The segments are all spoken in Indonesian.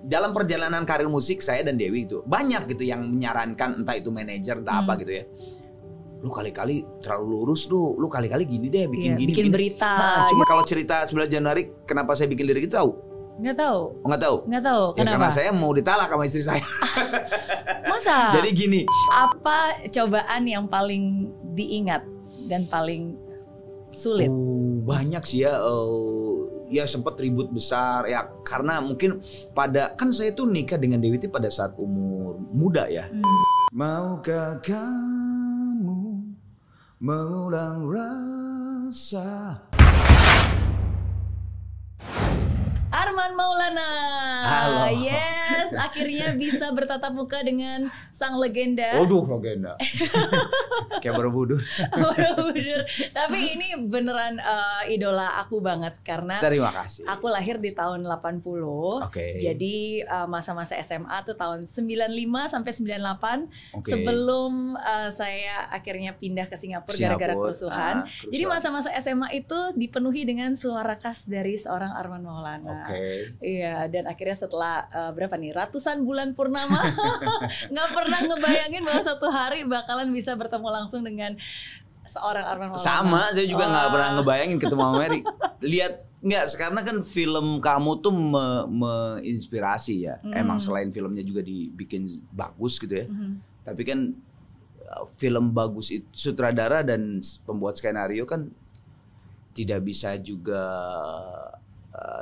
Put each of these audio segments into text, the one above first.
dalam perjalanan karir musik saya dan Dewi itu banyak gitu yang menyarankan entah itu manajer entah apa Hmm. gitu ya. Lu kali-kali terlalu lurus lu, lu kali-kali gini deh bikin Iya, gini. bikin gini. berita. Nah, cuma kalau cerita 9 Januari kenapa saya bikin lirik itu tahu? Nggak tahu. Oh, nggak tahu. Nggak tahu. Ya, Kenapa? karena saya mau ditalak sama istri saya. Masa? Jadi gini, apa cobaan yang paling diingat dan paling sulit? Oh, banyak sih ya. eh, ya sempat ribut besar ya karena mungkin pada kan saya tuh nikah dengan Dewi itu pada saat umur muda ya. Hmm. Maukah kamu mengulang rasa? Arman Maulana. Halo. Yes, akhirnya bisa bertatap muka dengan sang legenda. Waduh, legenda. Kayak Borobudur. Borobudur. Tapi ini beneran eh, idola aku banget karena Terima kasih. aku lahir di tahun 80. Oke. Jadi eh, masa-masa SMA tuh tahun 95 sampai 98 Oke. sebelum eh, saya akhirnya pindah ke Singapura gara-gara kerusuhan. Ah, Jadi masa-masa SMA itu dipenuhi dengan suara khas dari seorang Arman Maulana. Oke. Iya, dan akhirnya setelah eh, berapa nih ratusan bulan purnama nggak pernah ngebayangin bahwa satu hari bakalan bisa bertemu langsung dengan seorang Arman Maulana. Sama, saya juga nggak Wah. pernah ngebayangin ketemu sama Mary. Lihat nggak, karena kan film kamu tuh me- menginspirasi ya. Hmm. Emang selain filmnya juga dibikin bagus gitu ya. Mhm. Tapi kan uh, film bagus itu sutradara dan pembuat skenario kan tidak bisa juga uh,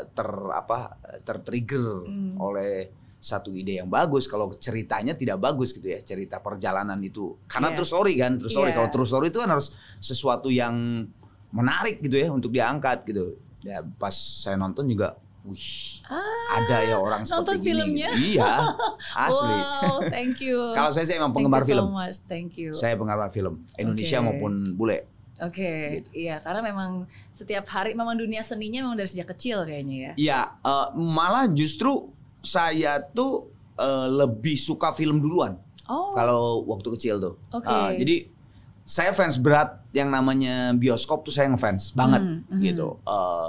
ter apa tertrigger Hmm. oleh satu ide yang bagus kalau ceritanya tidak bagus gitu ya cerita perjalanan itu karena Iya. true story kan true story Iya. kalau true story itu kan harus sesuatu yang menarik gitu ya untuk diangkat gitu ya pas saya nonton juga wih Ah, ada ya orang nonton seperti filmnya? iya asli Wow, thank you. kalau saya sih emang Thank penggemar you film so much. Thank you. saya penggemar film Indonesia Oke. maupun bule Oke, Gitu. iya karena memang setiap hari memang dunia seninya memang dari sejak kecil kayaknya ya. Iya, eh, malah justru saya tuh eh, lebih suka film duluan Oh, kalau waktu kecil tuh. Oke. Eh, jadi saya fans berat yang namanya bioskop tuh saya ngefans banget Hmm, hmm. gitu. Eh,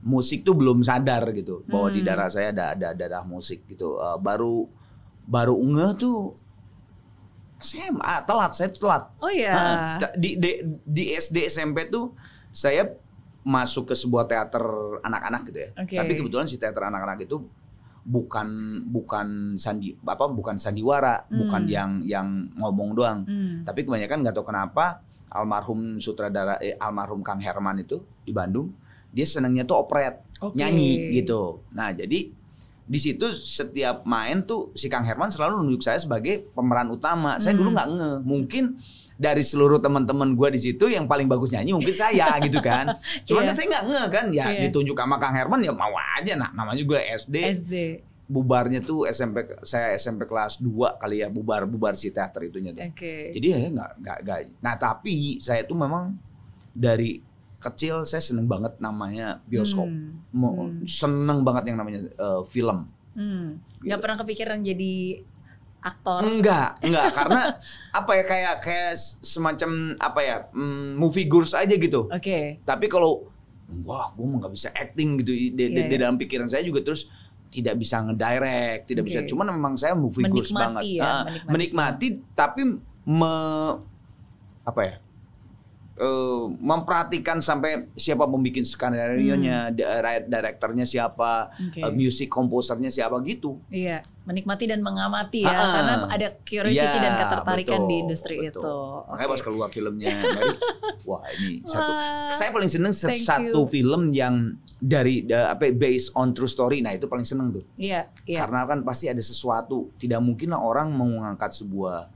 musik tuh belum sadar gitu bahwa di Hmm. darah saya ada ada darah musik gitu. Eh, baru baru ngeh tuh SMA telat saya telat. oh ya. Ah, di, di di SD SMP tuh saya masuk ke sebuah teater anak-anak gitu ya. Oke. Tapi kebetulan si teater anak-anak itu bukan bukan sandi apa bukan sandiwara, Hmm. bukan yang yang ngomong doang. Hmm. Tapi kebanyakan nggak tahu kenapa almarhum sutradara eh, almarhum Kang Herman itu di Bandung dia senangnya tuh operet Oke. nyanyi gitu. Nah jadi di situ setiap main tuh si Kang Herman selalu nunjuk saya sebagai pemeran utama. Saya Hmm. dulu nggak nge, mungkin dari seluruh teman-teman gua di situ yang paling bagus nyanyi mungkin saya gitu kan. Cuman Iya. kan saya nggak nge kan, ya Iya. ditunjuk sama Kang Herman ya mau aja. Nah namanya juga SD, SD. bubarnya tuh SMP saya SMP kelas 2 kali ya bubar bubar si teater itunya tuh. Oke. Jadi ya nggak nggak nggak. Nah tapi saya tuh memang dari kecil saya seneng banget namanya bioskop. Hmm. Mau Hmm. seneng banget yang namanya eh, film. Hmm. Gitu. Pernah kepikiran jadi aktor. Enggak, enggak karena apa ya kayak kayak semacam apa ya mm, movie gurs aja gitu. Oke. Tapi kalau wah gue mah nggak bisa acting gitu di, di- Iya, di iya. dalam pikiran saya juga terus tidak bisa ngedirect, tidak bisa. Oke. Cuman memang saya movie Menikmati banget. ya, Ah, menikmati. menikmati tapi me apa ya? Eh, memperhatikan sampai siapa pembikin skenario-nya, di- direkturnya siapa, Hmm. Oke. eh, music komposernya siapa gitu. Iya, menikmati dan mengamati ya, Ah, ah. karena ada curiosity Iya, dan ketertarikan betul, di industri betul. itu. Makanya Oke. pas keluar filmnya Mary, wah ini satu. Wah, Saya paling seneng satu you. film yang dari da- apa based on true story. Nah itu paling seneng tuh. Iya, iya. Karena kan pasti ada sesuatu. Tidak mungkin lah orang mengangkat sebuah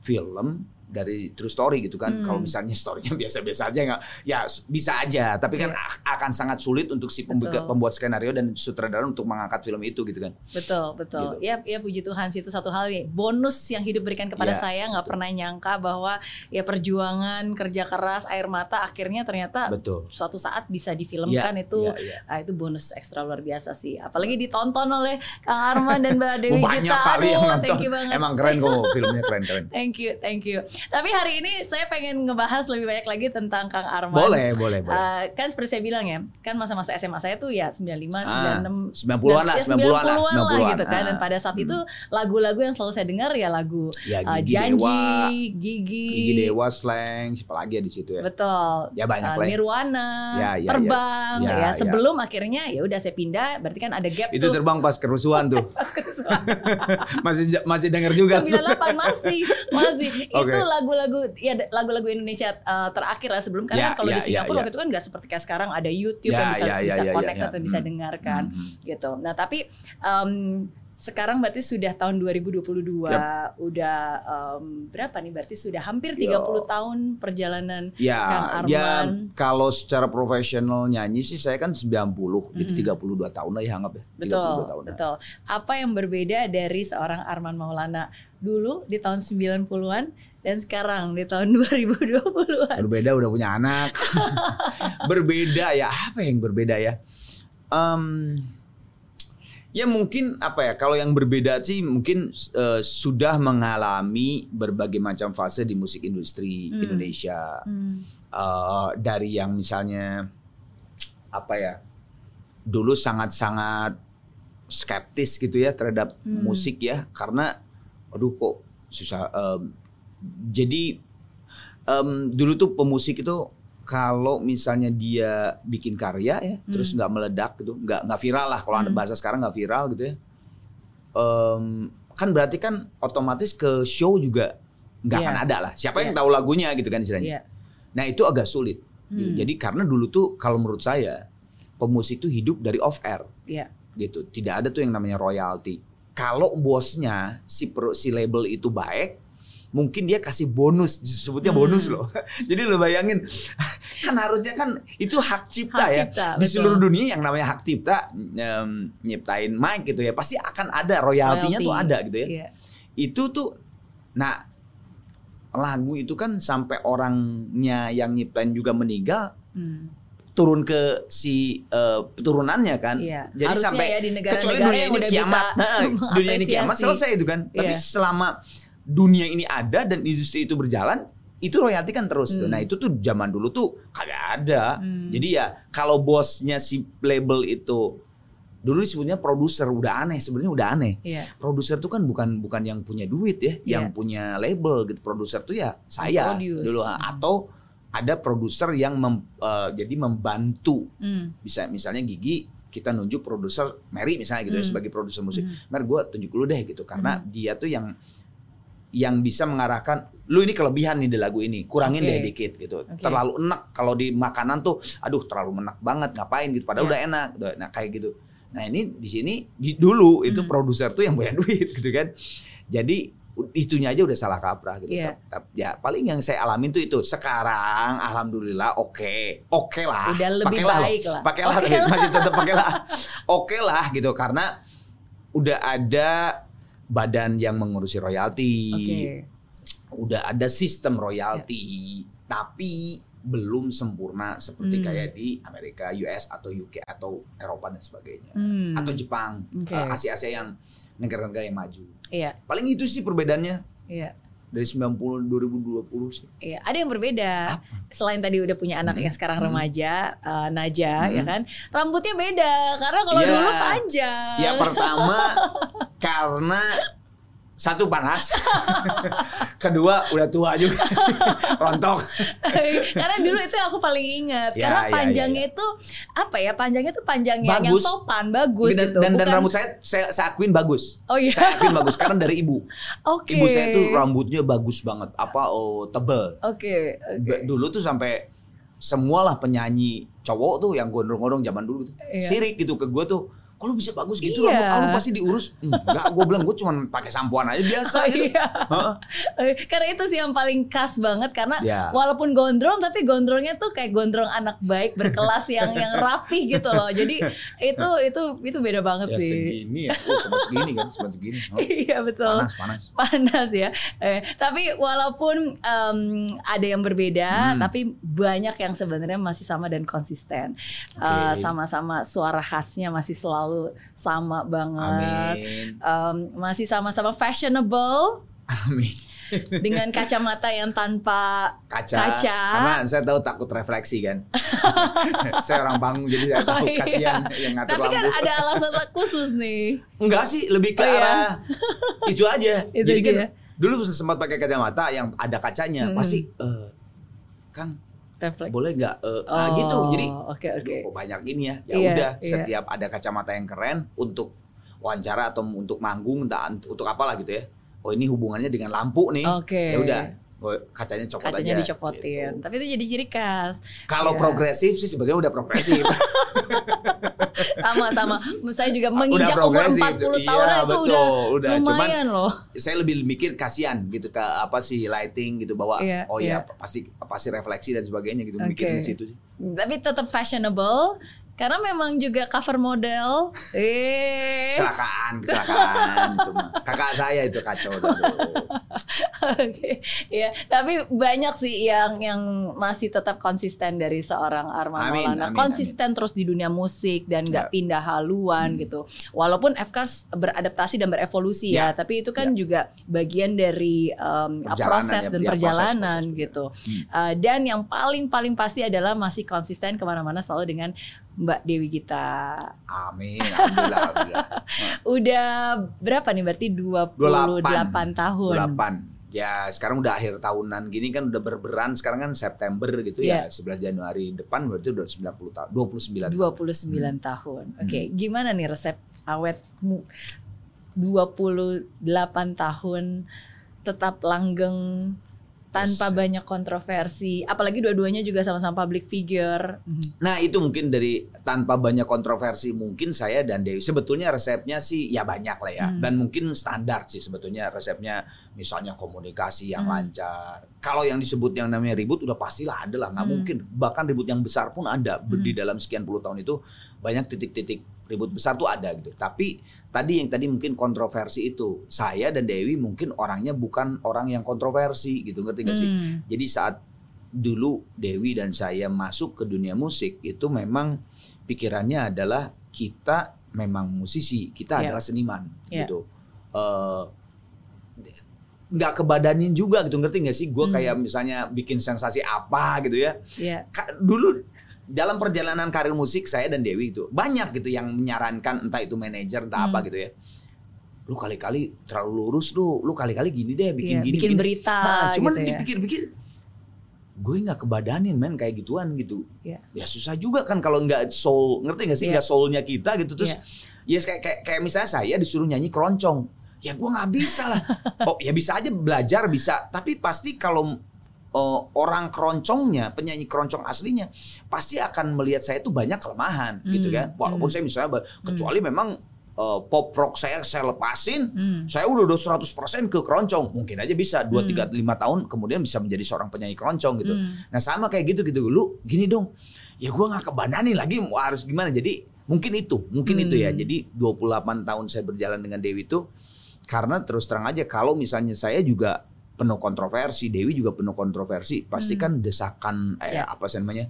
film dari true story gitu kan. Hmm. Kalau misalnya storynya biasa-biasa aja nggak, ya bisa aja. Tapi kan Iya. a- akan sangat sulit untuk si pembuka- Betul. pembuat skenario dan sutradara untuk mengangkat film itu gitu kan. Betul, betul. Gitu. Ya, ya puji Tuhan sih itu satu hal nih. Bonus yang hidup berikan kepada Iya, saya nggak pernah nyangka bahwa ya perjuangan, kerja keras, air mata akhirnya ternyata Betul. suatu saat bisa difilmkan itu Iya, iya. ah, itu bonus ekstra luar biasa sih. Apalagi ditonton oleh Kang Arman dan Mbak Dewi Banyak Gita. kali yang nonton. Emang keren kok filmnya keren-keren. Thank you, thank you. Tapi hari ini saya pengen ngebahas lebih banyak lagi tentang Kang Arman. Boleh, boleh, boleh. Uh, kan seperti saya bilang ya, kan masa-masa SMA saya tuh ya 95, 96, 90-an lah, 90-an lah, 90-an lah 90-an. gitu kan. Dan Ah. pada saat Hmm. itu lagu-lagu yang selalu saya dengar ya lagu Ya uh, Gigi Janji, Dewa, Gigi, Gigi Dewa, Slang, siapa lagi ya di situ ya? betul. Ya banyak Uh, lah. ya. Nirwana, Ya, ya, terbang, ya. ya, Ya, ya. sebelum akhirnya ya udah saya pindah, berarti kan ada gap Itu tuh. terbang pas kerusuhan tuh. masih masih denger juga. 98 masih masih Oke. itu lagu-lagu ya lagu-lagu Indonesia uh, terakhir lah sebelum karena Ya, kalau ya, di Singapura ya, waktu itu kan nggak seperti kayak sekarang ada YouTube Ya, yang bisa ya, ya, bisa ya, ya, connect ya. atau bisa Hmm. dengarkan Hmm. gitu. Nah tapi um, sekarang berarti sudah tahun 2022 Yap. udah um, berapa nih berarti sudah hampir Yo. 30 tahun perjalanan Ya, Kang ya Arman. kalau secara profesional nyanyi sih saya kan 90, jadi Mhm. 32 tahun lah ya anggap ya. 32 Betul, tahun. lah. betul. Apa yang berbeda dari seorang Arman Maulana dulu di tahun 90-an dan sekarang di tahun 2020-an? Berbeda udah punya anak. berbeda ya, apa yang berbeda ya? Em, ya mungkin apa ya? Kalau yang berbeda sih mungkin eh, sudah mengalami berbagai macam fase di musik industri Hmm. Indonesia. Hmm. Eh, dari yang misalnya apa ya? Dulu sangat-sangat skeptis gitu ya terhadap Hmm. musik ya, karena aduh kok susah. em, jadi em, dulu tuh pemusik itu kalau misalnya dia bikin karya ya, terus nggak meledak gitu, nggak nggak viral lah kalau ada Hmm. bahasa sekarang nggak viral gitu ya. Em, kan berarti kan otomatis ke show juga nggak Iya. akan ada lah. Siapa yang Iya. tahu lagunya gitu kan istilahnya. Iya. Nah itu agak sulit. gitu. Hmm. Jadi karena dulu tuh kalau menurut saya pemusik tuh hidup dari off air Iya. gitu. Tidak ada tuh yang namanya royalti. Kalau bosnya si pro, si label itu baik, mungkin dia kasih bonus, sebutnya Hmm. bonus loh. Jadi lo bayangin, kan harusnya kan itu hak cipta Hak ya. cipta, Di betul. seluruh dunia yang namanya hak cipta em, nyiptain mic gitu ya, pasti akan ada royaltinya Royalti. tuh ada gitu ya. Iya. Itu tuh, nah lagu itu kan sampai orangnya yang nyiptain juga meninggal Hmm. turun ke si eh, turunannya kan. Iya. Jadi Harusnya sampai ya di kecuali negara-negara dunia yang ini kiamat, Nah, dunia ini kiamat selesai itu kan. Tapi Iya. selama dunia ini ada dan industri itu berjalan, itu royalti kan terus tuh. Hmm. Nah itu tuh zaman dulu tuh kagak ada. Hmm. Jadi ya kalau bosnya si label itu dulu disebutnya produser udah aneh sebenarnya udah aneh. Iya. Produser tuh kan bukan bukan yang punya duit ya, yang Iya. punya label gitu. Produser tuh ya saya Produce. dulu atau ada produser yang mem- eh, jadi membantu Hmm. bisa misalnya Gigi kita nunjuk produser Mary misalnya gitu ya Hmm. sebagai produser musik. Hmm. Mer gue tunjuk lu deh gitu karena dia tuh yang yang bisa mengarahkan lu ini kelebihan nih di lagu ini kurangin Oke. deh dikit gitu Oke. terlalu enak kalau di makanan tuh aduh terlalu enak banget ngapain gitu padahal Iya. udah enak gitu. nah kayak gitu nah ini di sini di, dulu itu Hmm. produser tuh yang punya duit gitu kan jadi itunya aja udah salah kaprah gitu Iya. Tap- tap- ya paling yang saya alamin tuh itu sekarang alhamdulillah oke oke lah Udah lebih Pakailah loh. baik lah. pakailah Oke tapi lah. masih tetap pakailah oke lah gitu karena udah ada badan yang mengurusi royalti Oke. udah ada sistem royalti tapi belum sempurna seperti Hmm. kayak di Amerika, US atau UK atau Eropa dan sebagainya Hmm. atau Jepang, Oke. eh, Asia-Asia yang negara-negara yang maju. Iya. Paling itu sih perbedaannya Iya. Dari 90 2020 sih. Iya, ada yang berbeda. Selain tadi udah punya anak Hmm. yang sekarang Hmm. remaja, eh, Naja, Hmm. ya kan, rambutnya beda. Karena kalau Iya. dulu panjang. Ya pertama karena satu panas, kedua udah tua juga, rontok. Karena dulu itu aku paling ingat. Ya, Karena ya, panjangnya ya, itu apa ya? Panjangnya tuh panjangnya yang sopan, bagus dan, gitu. dan, dan Bukan- rambut saya, saya saya akuin bagus. Oh iya. Saya akuin bagus karena dari ibu. Oke. Ibu saya tuh rambutnya bagus banget. Apa oh tebel. Oke. oke. Ba- Dulu tuh sampai semualah penyanyi cowok tuh yang gondrong-gondrong zaman dulu tuh. Iya. Sirik gitu ke gue tuh. Kalau bisa bagus gitu Iya. rambut ah, lu pasti diurus. Enggak, gue bilang gue cuma pakai sampoan aja biasa Oh, gitu. iya. Heeh. Eh, Karena itu sih yang paling khas banget karena Ya. walaupun gondrong tapi gondrongnya tuh kayak gondrong anak baik berkelas yang yang rapi gitu loh. Jadi itu itu itu beda banget Ya sih. segini ya. Oh, sama segini kan, sama segini. Oh, Iya betul. panas, panas. panas ya. Eh, tapi walaupun em, ada yang berbeda, Hmm. tapi banyak yang sebenarnya masih sama dan konsisten. Eh, sama-sama suara khasnya masih selalu sama banget. Amin. Em, masih sama-sama fashionable. Amin. dengan kacamata yang tanpa Kaca. Kaca. Karena saya tahu takut refleksi kan. saya orang panggung jadi saya tahu Oh, iya. kasihan yang ngatur tapi kan lampu. ada alasan khusus nih. Enggak sih, lebih ke Oh, iya? arah itu aja. Itu jadi kan dia. dulu sempat pakai kacamata yang ada kacanya, Hmm. pasti eh Kang Refleks. boleh nggak eh, nah, gitu. Jadi oke oke. aduh, banyak ini ya. Ya Iya, udah, iya. setiap ada kacamata yang keren untuk wawancara atau untuk manggung entah untuk apalah gitu ya. Oh ini hubungannya dengan lampu nih. Oke. Ya udah, oh, kacanya copot Kacanya aja. dicopotin. gitu. Tapi itu jadi ciri khas. Kalau Iya. progresif sih sebetulnya udah progresif. Sama-sama. Saya juga menginjak umur progresif. 40 Iya, tahun itu betul, udah, udah. Cuman lumayan loh. saya lebih mikir kasihan gitu ke apa sih lighting gitu bahwa Iya, oh iya. ya pasti pasti refleksi dan sebagainya gitu Oke. mikirin di situ sih. Tapi tetap fashionable karena memang juga cover model. Eh. Kecelakaan, kecelakaan. Kakak saya itu kacau tuh. Oke, ya. Tapi banyak sih yang yang masih tetap konsisten dari seorang Arman Amin, Maulana. amin, konsisten terus di dunia musik dan nggak Ya. pindah haluan Hmm. gitu. Walaupun FK beradaptasi dan berevolusi ya, Ya. tapi itu kan juga bagian dari um, proses ya, dan ya, perjalanan proses-proses. gitu. Hmm. Uh, dan yang paling paling pasti adalah masih konsisten ke mana-mana selalu dengan Mbak Dewi Gita. Amin, alhamdulillah, alhamdulillah. Udah berapa nih berarti 28, tahun. 28. Ya sekarang udah akhir tahunan gini kan udah berberan sekarang kan September gitu Iya. ya 11 Januari depan berarti udah 90 tahun 29 tahun. 29 tahun. Oke, gimana nih resep awetmu 28 tahun tetap langgeng tanpa Resep. banyak kontroversi, apalagi dua-duanya juga sama-sama public figure. Nah itu mungkin dari tanpa banyak kontroversi mungkin saya dan Dewi sebetulnya resepnya sih ya banyak lah ya Hmm. dan mungkin standar sih sebetulnya resepnya misalnya komunikasi yang Hmm. lancar. Kalau yang disebut yang namanya ribut udah pastilah ada lah nggak Hmm. mungkin bahkan ribut yang besar pun ada Hmm. di dalam sekian puluh tahun itu banyak titik-titik ribut besar tuh ada gitu. Tapi tadi yang tadi mungkin kontroversi itu saya dan Dewi mungkin orangnya bukan orang yang kontroversi gitu ngerti gak sih? Hmm. Jadi saat dulu Dewi dan saya masuk ke dunia musik itu memang pikirannya adalah kita memang musisi, kita Iya. adalah seniman Iya. gitu. Eh, nggak kebadanin juga gitu ngerti nggak sih? Gue Hmm. kayak misalnya bikin sensasi apa gitu ya. Ka- Dulu dalam perjalanan karir musik saya dan Dewi itu banyak gitu yang menyarankan entah itu manajer entah Hmm. apa gitu ya. Lu kali-kali terlalu lurus lu, lu kali-kali gini deh bikin Iya, gini bikin gini. berita Nah, cuman gitu ya. dipikir-pikir gue nggak kebadanin men kayak gituan gitu. Iya. Ya susah juga kan kalau nggak soul, ngerti nggak sih Iya. nggak soulnya kita gitu terus. Iya. Ya kayak, kayak kayak misalnya saya disuruh nyanyi keroncong, ya gue nggak bisa lah. oh ya bisa aja belajar bisa, tapi pasti kalau eh, orang keroncongnya, penyanyi keroncong aslinya pasti akan melihat saya tuh banyak kelemahan gitu Hmm, kan. Walaupun hmm. saya misalnya ba- kecuali memang eh, pop rock saya saya lepasin, Hmm. saya udah udah 100% ke keroncong. Mungkin aja bisa 2 Hmm. 3 5 tahun kemudian bisa menjadi seorang penyanyi keroncong gitu. Hmm. Nah, sama kayak gitu gitu. Lu gini dong. Ya gua nggak kebananin lagi harus gimana. Jadi mungkin itu, mungkin itu ya. Hmm. Jadi 28 tahun saya berjalan dengan Dewi itu karena terus terang aja kalau misalnya saya juga penuh kontroversi, Dewi juga penuh kontroversi, pasti Hmm. kan desakan eh, Ya. apa sih namanya?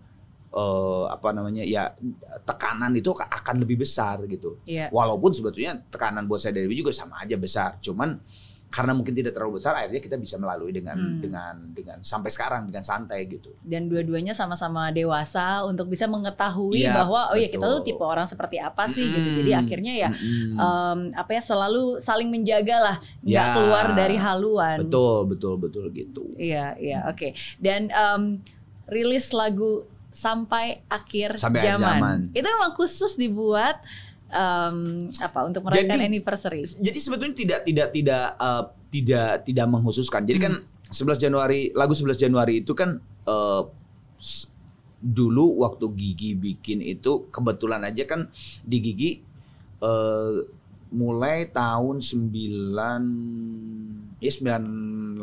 eh, apa namanya? Ya tekanan itu akan lebih besar gitu. Iya. Walaupun sebetulnya tekanan buat saya Dewi juga sama aja besar, cuman karena mungkin tidak terlalu besar, akhirnya kita bisa melalui dengan Hmm. dengan dengan sampai sekarang dengan santai gitu. dan dua-duanya sama-sama dewasa untuk bisa mengetahui Iya, bahwa oh ya kita tuh betul. tipe orang seperti apa sih gitu. Mm-mm. Jadi akhirnya ya Mm-mm. em, apa ya selalu saling menjaga lah nggak Ya. keluar dari haluan. betul betul betul gitu. Iya iya oke. Dan em, rilis lagu sampai akhir Sampai akhir zaman. zaman. Itu memang khusus dibuat em, apa untuk merayakan Jadi- anniversary. Jadi sebetulnya tidak tidak tidak eh, tidak tidak menghususkan. Jadi kan 11 Januari lagu 11 Januari itu kan s- dulu waktu Gigi bikin itu kebetulan aja kan di Gigi eh, mulai tahun 9 ya 98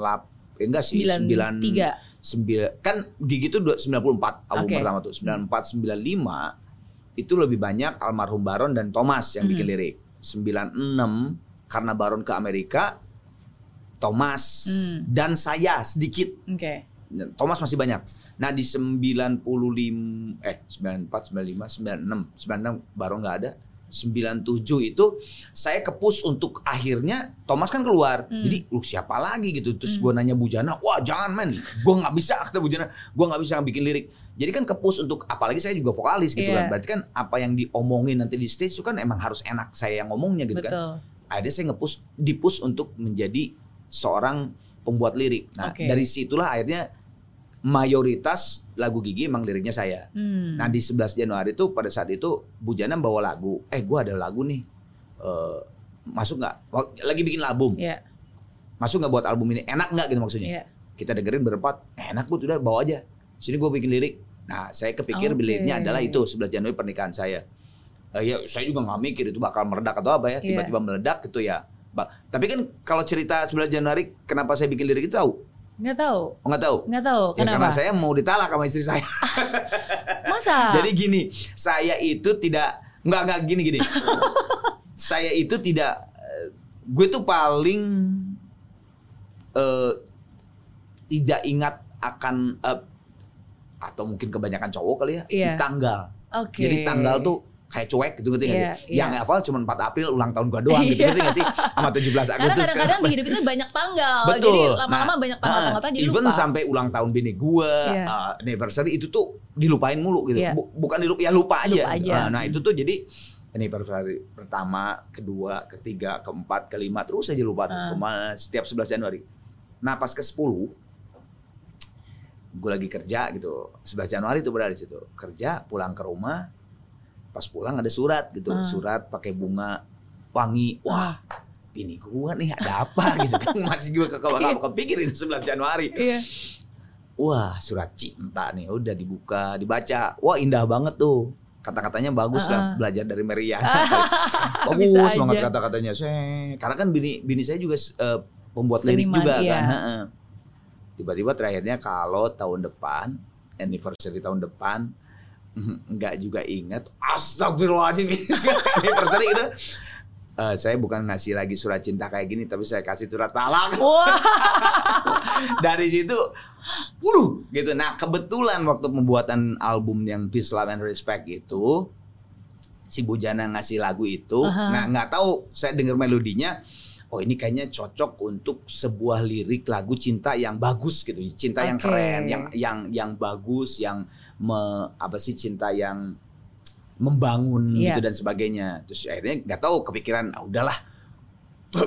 eh, enggak sih 9 tiga. sembilan kan Gigi itu dua- 94 album Oke. pertama tuh 94 95 itu lebih banyak almarhum Baron dan Thomas yang bikin Hmm. lirik 96 karena Baron ke Amerika Thomas Hmm. dan saya sedikit Oke. Thomas masih banyak nah di 95 eh 94 95 96 96 Baron nggak ada 97 itu saya kepus untuk akhirnya Thomas kan keluar. Hmm. Jadi lu siapa lagi gitu. Terus Hmm. gue nanya Bujana, "Wah, jangan men. Gue nggak bisa kata Bujana. Gue nggak bisa bikin lirik." Jadi kan kepus untuk apalagi saya juga vokalis gitu Iya. kan. Berarti kan apa yang diomongin nanti di stage itu kan emang harus enak saya yang ngomongnya gitu kan. Betul. Akhirnya saya ngepus dipus untuk menjadi seorang pembuat lirik. Nah, Oke. dari situlah akhirnya mayoritas lagu Gigi emang liriknya saya. Hmm. Nah di 11 Januari itu pada saat itu Bu Jana bawa lagu, eh gue ada lagu nih, Eh, masuk nggak? Lagi bikin album, Iya, masuk nggak buat album ini? Enak nggak gitu maksudnya? iya. Kita dengerin berempat, enak bu, udah bawa aja. Sini gue bikin lirik. Nah saya kepikir Oke. liriknya adalah itu 11 Januari pernikahan saya. Eh, ya saya juga nggak mikir itu bakal meledak atau apa ya, Iya. tiba-tiba meledak gitu ya. Ba- Tapi kan kalau cerita 11 Januari, kenapa saya bikin lirik itu tahu? Nggak tahu. Oh, nggak tahu. Nggak tahu. Ya, Kenapa? karena saya mau ditalak sama istri saya. Masa? Jadi gini, saya itu tidak nggak nggak gini gini. saya itu tidak, eh, gue tuh paling eh, tidak ingat akan eh, atau mungkin kebanyakan cowok kali ya Iya. tanggal. Oke. Jadi tanggal tuh kayak cuek gitu ngerti nggak Iya, sih? Yang iya. hafal cuma 4 April ulang tahun gua doang gitu Iya. ngerti nggak sih? Sama 17 Karena Agustus kadang-kadang di hidup itu banyak tanggal. Betul. Jadi lama-lama Nah, banyak tanggal-tanggal Ah, jadi even lupa. sampai ulang tahun bini gua, Iya. uh, anniversary itu tuh dilupain mulu gitu. Bu- bukan dilupa, ya lupa aja. Lupa aja. Nah, nah, itu tuh jadi anniversary pertama, kedua, ketiga, keempat, kelima terus aja lupa tuh. Ah. Ke mana setiap 11 Januari. Nah, pas ke 10 gue lagi kerja gitu. 11 Januari tuh berada di situ. Kerja, pulang ke rumah. Pas pulang ada surat gitu. Ah. Surat pakai bunga wangi. Wah, bini gua nih ada apa gitu kan masih gue ke kepikirin 11 Januari Iya. wah surat cinta nih udah dibuka dibaca wah indah banget tuh kata-katanya bagus Ah. lah belajar dari Merian Bisa bagus banget kata-katanya Seh. karena kan bini bini saya juga eh, pembuat lirik Seniman, juga iya. kan. Tiba-tiba terakhirnya kalau tahun depan anniversary tahun depan nggak juga ingat astagfirullahaladzim. Anniversary itu Eh, saya bukan ngasih lagi surat cinta kayak gini tapi saya kasih surat talak. Dari situ waduh gitu. Nah kebetulan waktu pembuatan album yang Peace Love and Respect itu si Bujana ngasih lagu itu. Aha. nah nggak tahu saya dengar melodinya oh ini kayaknya cocok untuk sebuah lirik lagu cinta yang bagus gitu cinta yang Oke. keren yang yang yang bagus yang me, apa sih cinta yang membangun Iya. gitu dan sebagainya terus akhirnya nggak tahu kepikiran ah, udahlah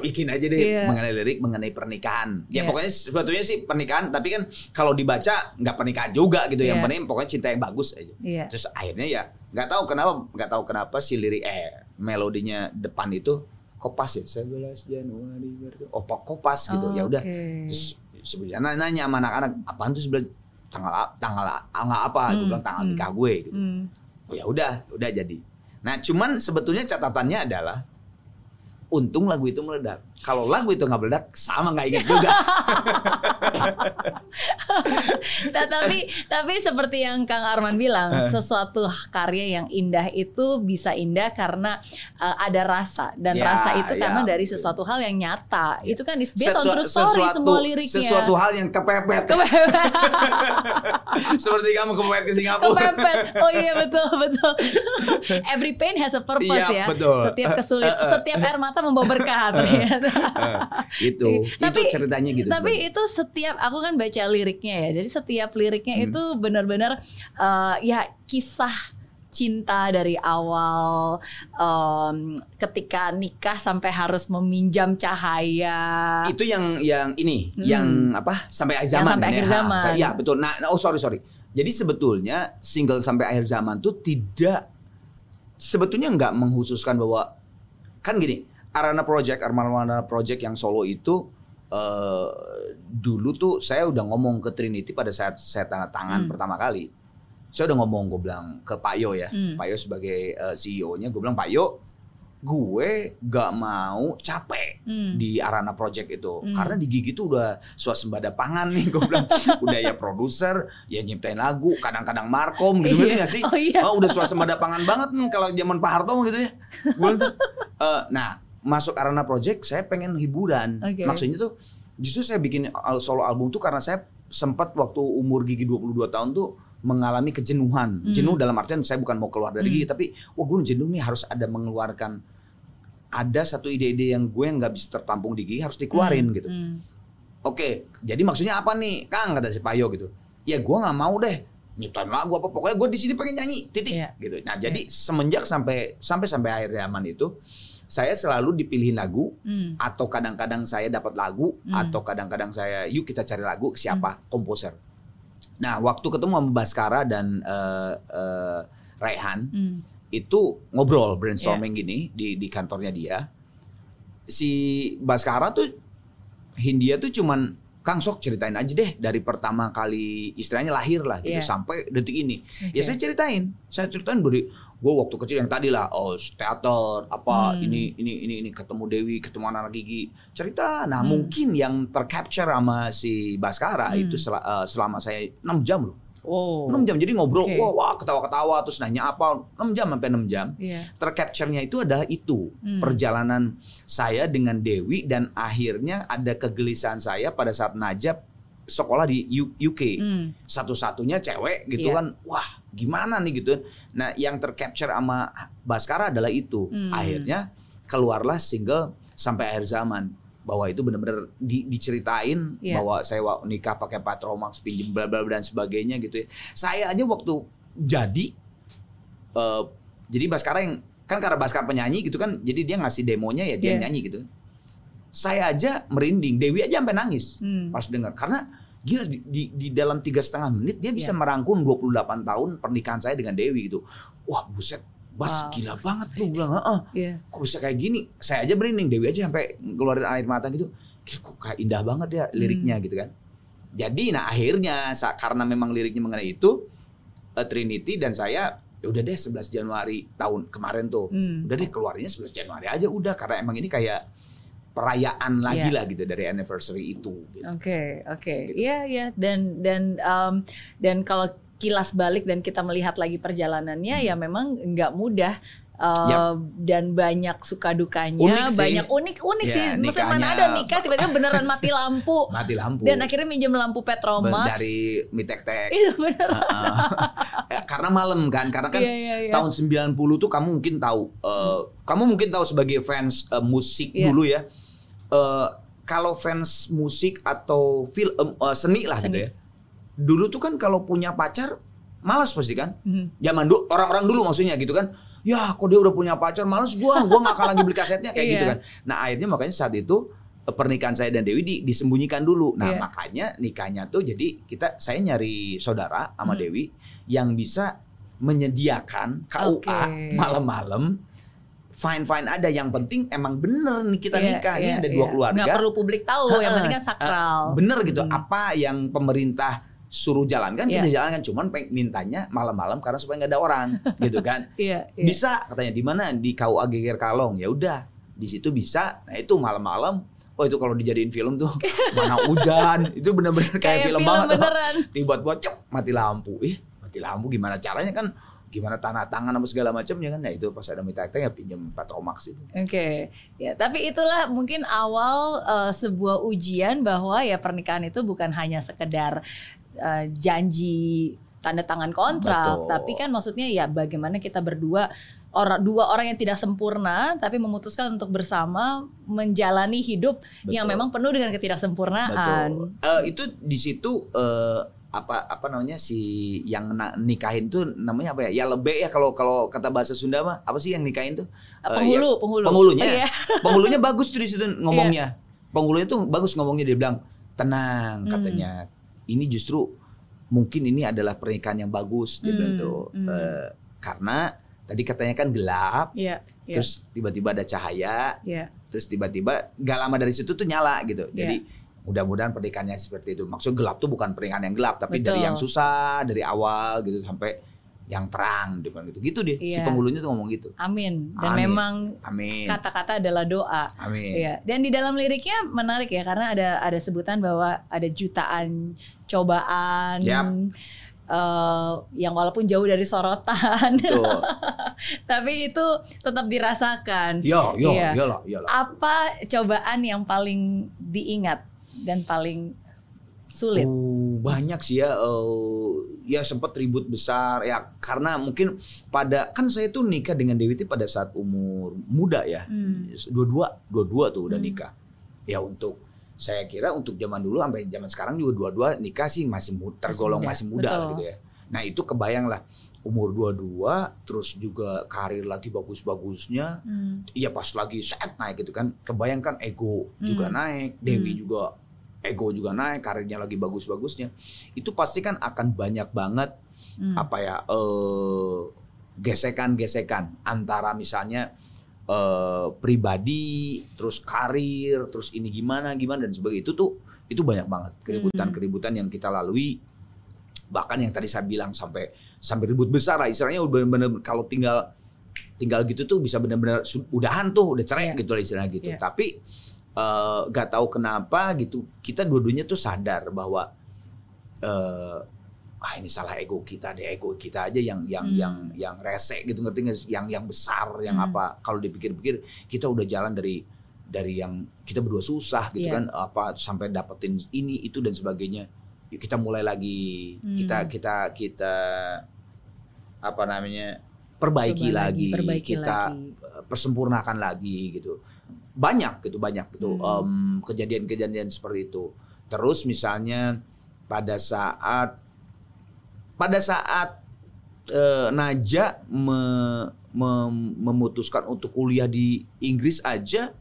bikin aja deh Iya. mengenai lirik mengenai pernikahan ya Iya. pokoknya sebetulnya sih pernikahan tapi kan kalau dibaca nggak pernikahan juga gitu yang Iya. penting pokoknya cinta yang bagus aja Iya. terus akhirnya ya nggak tahu kenapa nggak tahu kenapa si lirik eh melodinya depan itu kopas ya 11 Januari berarti oh kopas gitu ya udah Oke. terus sebenarnya nanya sama anak-anak apaan tuh sebelah tanggal tanggal tanggal apa gue Hmm, bilang tanggal hmm. nikah gue gitu Hmm. oh ya udah udah jadi nah cuman sebetulnya catatannya adalah untung lagu itu meledak kalau lagu itu nggak meledak sama nggak inget juga Nah, tapi tapi seperti yang Kang Arman bilang, Eh. sesuatu karya yang indah itu bisa indah karena uh, ada rasa dan Ya, rasa itu ya, karena dari betul. sesuatu hal yang nyata. Ya. Itu kan is based on Sesua- true story sesuatu- semua liriknya. sesuatu hal yang kepepet seperti kamu kepepet ke Singapura Kepepet. Oh iya betul betul. Every pain has a purpose Iya, ya. betul. Setiap kesulitan, setiap air mata membawa berkah ternyata. Eh, itu Tapi- itu ceritanya gitu Tapi sebenarnya. itu setiap aku kan baca liriknya ya. Jadi setiap liriknya Hmm. itu benar-benar eh, ya kisah cinta dari awal em, ketika nikah sampai harus meminjam cahaya. itu yang yang ini Hmm. yang apa sampai akhir Yang zaman sampai kan akhir ya? zaman. Ha, Iya betul. Nah, nah, oh sorry sorry. Jadi sebetulnya single sampai akhir zaman tuh tidak sebetulnya nggak menghususkan bahwa kan gini Arana Project Arana Project yang solo itu eh, dulu tuh saya udah ngomong ke Trinity pada saat saya tanda tangan Hmm. pertama kali. Saya udah ngomong gue bilang ke Pak Yo ya. Hmm. Pak Yo sebagai eh, CEO-nya gue bilang Pak Yo gue gak mau capek Hmm. di Arana Project itu Hmm. karena di Gigi itu udah swasembada pangan nih gue bilang udah ya produser ya nyiptain lagu kadang-kadang markom gitu Iya. nggak sih Oh iya. oh, udah swasembada pangan banget nih kalau zaman Pak Harto gitu ya bilang tuh, eh, nah masuk Arana Project saya pengen hiburan Oke. maksudnya tuh justru saya bikin solo album tuh karena saya sempat waktu umur Gigi 22 tahun tuh mengalami kejenuhan. Hmm. Jenuh dalam artian saya bukan mau keluar dari Hmm. gigi, tapi wah gue jenuh nih harus ada mengeluarkan ada satu ide-ide yang gue nggak bisa tertampung di gigi harus dikeluarin Hmm, gitu. hmm. Oke, jadi maksudnya apa nih, Kang kata si Payo gitu. Ya gue nggak mau deh nyiptain lagu apa pokoknya gue di sini pengen nyanyi titik Iya. gitu. Nah jadi semenjak sampai sampai sampai akhir zaman itu saya selalu dipilihin lagu Hmm. atau kadang-kadang saya dapat lagu Hmm. atau kadang-kadang saya yuk kita cari lagu siapa komposer. Nah waktu ketemu sama Baskara dan eh, eh, Raihan Hmm. itu ngobrol brainstorming Iya. gini di di kantornya dia. Si Baskara tuh Hindia tuh cuman Kang sok ceritain aja deh dari pertama kali istilahnya lahir lah gitu Iya. sampai detik ini. Ya Oke. saya ceritain, saya ceritain dari gue waktu kecil yang tadi lah, oh teater apa Hmm. ini ini ini ini ketemu Dewi, ketemu anak gigi, cerita. Nah Hmm. mungkin yang tercapture sama si Baskara Hmm. itu sel- eh, selama saya 6 jam loh, Oh. 6 jam jadi ngobrol, Oke. wah wah ketawa-ketawa terus nanya apa 6 jam sampai 6 jam. Iya. Tercapture-nya itu adalah itu Hmm. perjalanan saya dengan Dewi dan akhirnya ada kegelisahan saya pada saat Najab sekolah di UK Hmm. satu-satunya cewek gitu Iya. kan wah gimana nih gitu nah yang tercapture sama Baskara adalah itu Hmm. akhirnya keluarlah single sampai akhir zaman bahwa itu benar-benar di- diceritain Iya. bahwa saya nikah pakai Patromax pinjem bla bla bla dan sebagainya gitu ya saya aja waktu jadi eh, jadi Baskara yang kan karena Baskara penyanyi gitu kan jadi dia ngasih demonya ya dia Iya. nyanyi gitu saya aja merinding Dewi aja sampai nangis Hmm. pas dengar karena gila di, di, di dalam tiga setengah menit dia bisa Iya. merangkum 28 tahun pernikahan saya dengan Dewi gitu wah buset Bas Wow. gila banget lu bilang Heeh, Iya. kok bisa kayak gini saya aja merinding Dewi aja sampai ngeluarin air mata gitu Gila, kok kayak indah banget ya liriknya Hmm. gitu kan jadi nah akhirnya karena memang liriknya mengenai itu eh, Trinity dan saya ya udah deh 11 Januari tahun kemarin tuh Hmm. udah deh keluarnya 11 Januari aja udah karena emang ini kayak perayaan lagi Iya. lah gitu dari anniversary itu gitu. Oke, oke. Gitu. Iya, iya dan dan um, dan kalau kilas balik dan kita melihat lagi perjalanannya Hmm. ya memang nggak mudah uh, Yap. dan banyak suka dukanya, Unik sih. banyak unik-unik Ya, sih. Maksudnya mana ada nikah tiba-tiba beneran mati lampu mati lampu dan akhirnya minjem lampu Petromax. dari Mitek-tek itu bener. Heeh. Ya, karena malam kan karena kan Iya, iya, iya. tahun 90 tuh kamu mungkin tahu eh, kamu mungkin tahu sebagai fans eh, musik Iya. dulu ya Eh, kalau fans musik atau film eh, seni lah gitu Seni. ya dulu tuh kan kalau punya pacar malas pasti kan Mhm. zaman dulu orang-orang dulu maksudnya gitu kan ya kok dia udah punya pacar malas gua gua nggak akan lagi beli kasetnya kayak gitu Iya. kan nah akhirnya makanya saat itu eh, pernikahan saya dan Dewi di- disembunyikan dulu nah Iya. makanya nikahnya tuh jadi kita saya nyari saudara sama Hmm. Dewi yang bisa menyediakan KUA Oke. malam-malam fine fine ada yang penting emang bener nih kita Iya, nikah ini iya, ada dua iya. keluarga Nggak perlu publik tahu, yang penting kan sakral. bener gitu Hmm. apa yang pemerintah suruh jalankan Iya. kita jalankan. Cuman peng- mintanya malam-malam karena supaya nggak ada orang gitu kan. Iya, iya. bisa katanya di mana? Di KUA Geger Kalong. Ya udah di situ bisa. Nah itu malam-malam oh itu kalau dijadiin film tuh mana hujan. Itu bener-bener kayak, film, banget. tuh. beneran. tiba-tiba cep mati lampu. Ih mati lampu gimana caranya kan? Gimana tanah tangan apa segala macamnya kan? Nah itu pas ada minta ya pinjam Patromax itu Oke, ya tapi itulah mungkin awal eh, sebuah ujian bahwa ya pernikahan itu bukan hanya sekedar eh, janji tanda tangan kontrak, Betul. tapi kan maksudnya ya bagaimana kita berdua orang dua orang yang tidak sempurna tapi memutuskan untuk bersama menjalani hidup yang Betul. memang penuh dengan ketidaksempurnaan. Betul. Eh, itu di situ eh, apa apa namanya si yang na- nikahin tuh namanya apa ya? Ya lebih ya kalau kalau kata bahasa Sunda mah apa sih yang nikahin tuh? Eh, penghulu, ya, penghulu. penghulunya. Iya. Penghulunya bagus tuh di situ ngomongnya. Iya. Penghulunya tuh bagus ngomongnya dia bilang tenang Hmm. Ini justru mungkin ini adalah pernikahan yang bagus dia bilang Hmm, tuh. hmm. Eh, karena tadi katanya kan gelap, Iya, iya. terus tiba-tiba ada cahaya, Iya. terus tiba-tiba gak lama dari situ tuh nyala gitu. Iya. Jadi mudah-mudahan pernikahannya seperti itu. Maksud gelap tuh bukan pernikahan yang gelap, tapi dari Betul. yang susah, dari awal gitu sampai yang terang gitu gitu. Gitu deh. Si Iya. penghulunya tuh ngomong gitu. Amin. Dan Amin. memang Amin. kata-kata adalah doa. Amin. Iya, dan di dalam liriknya menarik ya karena ada ada sebutan bahwa ada jutaan cobaan Yap. eh, yang walaupun jauh dari sorotan, tapi itu tetap dirasakan. Yo, yo, Iya. yo lah, yo lah. Apa cobaan yang paling diingat dan paling Sulit. Oh, banyak sih ya. eh, ya sempat ribut besar ya karena mungkin pada kan saya tuh nikah dengan Dewi itu pada saat umur muda ya. Hmm. Dua-dua, dua-dua tuh udah Hmm. nikah. Ya untuk saya kira untuk zaman dulu sampai zaman sekarang juga dua-dua nikah sih masih mu- tergolong muda, masih muda, lah betul. gitu ya. Nah, itu kebayang lah umur dua-dua terus juga karir lagi bagus-bagusnya Hmm. Iya pas lagi set naik gitu kan, kebayangkan ego juga Hmm. naik, Dewi Hmm. juga ego juga naik, karirnya lagi bagus-bagusnya. Itu pasti kan akan banyak banget Hmm. apa ya eh, gesekan-gesekan antara misalnya eh, pribadi, terus karir, terus ini gimana gimana dan sebagainya itu tuh itu banyak banget keributan-keributan yang kita lalui bahkan yang tadi saya bilang sampai sampai ribut besar lah istilahnya udah bener-bener kalau tinggal tinggal gitu tuh bisa benar-benar udahan tuh udah cerai Iya. gitu lah istilahnya gitu Iya. tapi eh, nggak tahu kenapa gitu kita dua-duanya tuh sadar bahwa eh ah ini salah ego kita deh ego kita aja yang yang Hmm. yang yang rese gitu ngerti nggak yang yang besar yang Hmm. apa kalau dipikir-pikir kita udah jalan dari dari yang kita berdua susah gitu Iya. kan apa sampai dapetin ini itu dan sebagainya yuk kita mulai lagi Hmm. kita kita kita apa namanya perbaiki Coba lagi, perbaiki kita lagi. eh, persempurnakan lagi gitu banyak gitu banyak gitu Hmm. kejadian-kejadian seperti itu terus misalnya pada saat pada saat eh, Naja me- mem- memutuskan untuk kuliah di Inggris aja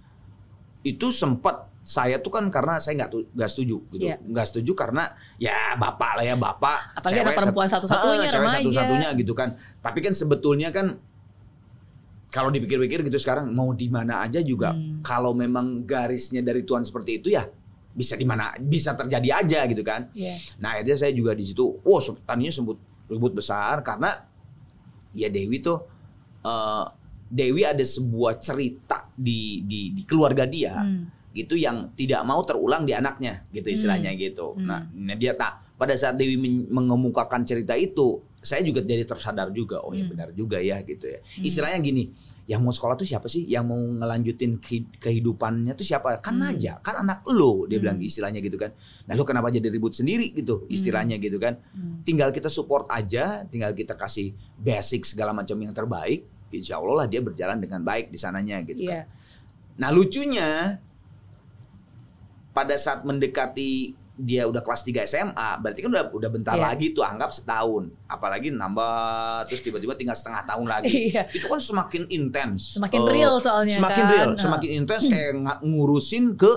itu sempat saya tuh kan karena saya nggak nggak setuju gitu Iya. nggak setuju karena ya bapak lah ya bapak Apalagi cewek perempuan satu- satu-satunya, cewek satu-satunya gitu kan tapi kan sebetulnya kan kalau dipikir-pikir gitu sekarang mau di mana aja juga Hmm. kalau memang garisnya dari Tuhan seperti itu ya bisa di mana bisa terjadi aja gitu kan Iya. Nah akhirnya saya juga di situ, wow tadinya sebut ribut besar karena ya Dewi tuh eh, Dewi ada sebuah cerita di di, di keluarga dia Hmm. gitu yang tidak mau terulang di anaknya gitu istilahnya gitu. Hmm. Nah, nah dia tak pada saat Dewi men- mengemukakan cerita itu, saya juga jadi tersadar juga, oh ya Hmm. benar juga ya gitu ya. Hmm. Istilahnya gini, yang mau sekolah tuh siapa sih? Yang mau ngelanjutin kehi- kehidupannya tuh siapa? Kan Hmm. aja, kan anak lo, dia Hmm. bilang istilahnya gitu kan. Nah lo kenapa jadi ribut sendiri gitu, istilahnya gitu kan? Hmm. Tinggal kita support aja, tinggal kita kasih basic segala macam yang terbaik. Insya Allah lah dia berjalan dengan baik di sananya gitu kan. Iya. Nah lucunya pada saat mendekati dia udah kelas 3 SMA, berarti kan udah udah bentar Iya. lagi tuh anggap setahun. Apalagi nambah terus tiba-tiba tinggal setengah tahun lagi. Iya. Itu kan semakin intens. Semakin Eh, real soalnya Semakin kan. real, semakin intens kayak ngurusin ke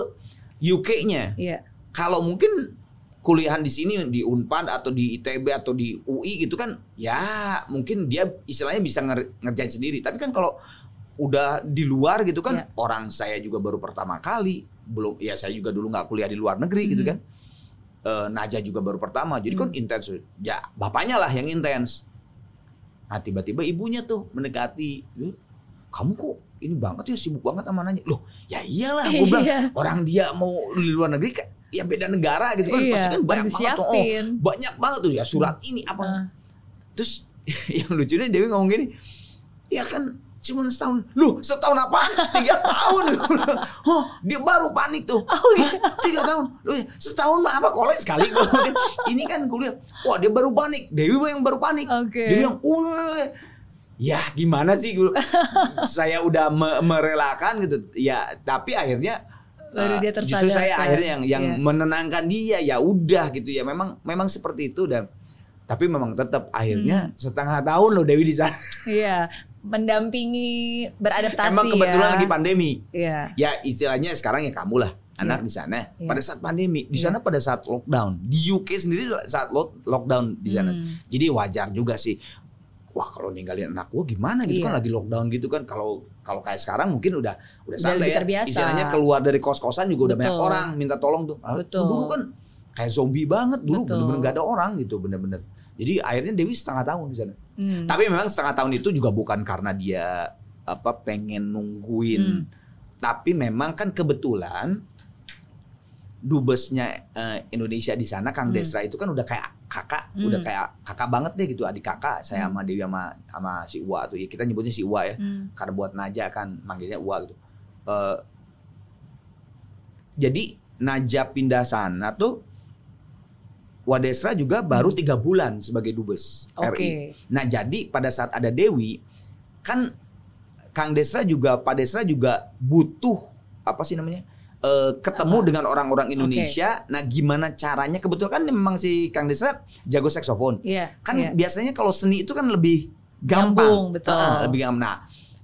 UK-nya. Iya. Kalau mungkin kuliahan di sini di Unpad atau di ITB atau di UI gitu kan ya mungkin dia istilahnya bisa nger- ngerjain sendiri. Tapi kan kalau udah di luar gitu kan Ya. orang saya juga baru pertama kali belum ya saya juga dulu nggak kuliah di luar negeri gitu Hmm. kan. Eh, Naja juga baru pertama jadi kan Hmm. intens ya bapaknya lah yang intens. Nah tiba-tiba ibunya tuh mendekati, "Lu, kamu kok ini banget ya sibuk banget sama nanya. Loh ya iyalah gue bilang Iya. orang dia mau di luar negeri kan ya beda negara gitu kan Iya, pasti kan banyak banget tuh oh, banyak banget tuh ya surat ini apa Ah. terus yang lucunya Dewi ngomong gini ya kan cuma setahun. Lu setahun apa? Tiga tahun. Oh dia baru panik tuh. Oh iya. tiga tahun. Lu setahun mah apa? Kolej sekali. Ini kan kuliah. Wah dia baru panik. Dewi yang baru panik. Oke. dia bilang ya gimana sih gua saya udah me- merelakan gitu. Ya tapi akhirnya Baru eh, dia justru tersadarkan. saya akhirnya yang yang Iya. menenangkan dia. Ya udah gitu. Ya memang memang seperti itu. Dan tapi memang tetap akhirnya Hmm. setengah tahun loh Dewi di sana. Iya. Mendampingi beradaptasi emang kebetulan ya. lagi pandemi Iya. ya istilahnya sekarang ya kamu lah anak Iya. di sana Iya. pada saat pandemi di Iya. sana pada saat lockdown di UK sendiri saat lock- lockdown di sana Hmm. jadi wajar juga sih wah kalau ninggalin anak gua gimana gitu Iya. kan lagi lockdown gitu kan kalau kalau kayak sekarang mungkin udah udah Udah santai ya terbiasa. istilahnya keluar dari kos-kosan juga udah banyak Betul. orang minta tolong tuh Ah, Betul. dulu kan kayak zombie banget dulu Betul. bener-bener gak ada orang gitu bener-bener jadi akhirnya Dewi setengah tahun di sana Hmm. tapi memang setengah tahun itu juga bukan karena dia apa pengen nungguin Hmm. tapi memang kan kebetulan dubesnya eh, Indonesia di sana Kang Hmm. Desra itu kan udah kayak kakak, Hmm. udah kayak kakak banget deh gitu adik kakak saya Hmm. sama Dewi sama sama si Uwa tuh ya kita nyebutnya si Uwa ya Hmm. karena buat Naja kan manggilnya Uwa gitu. Eh, jadi Naja pindah sana tuh Wadesra juga baru tiga bulan sebagai dubes Oke. RI. Nah jadi pada saat ada Dewi kan Kang Desra juga Pak Desra juga butuh apa sih namanya eh, ketemu Apa? dengan orang-orang Indonesia. Nah gimana caranya kebetulan kan memang si Kang Desra jago saksofon. Iya. Kan iya. biasanya kalau seni itu kan lebih gampang. Nyambung, betul. Ah, lebih gampang. Nah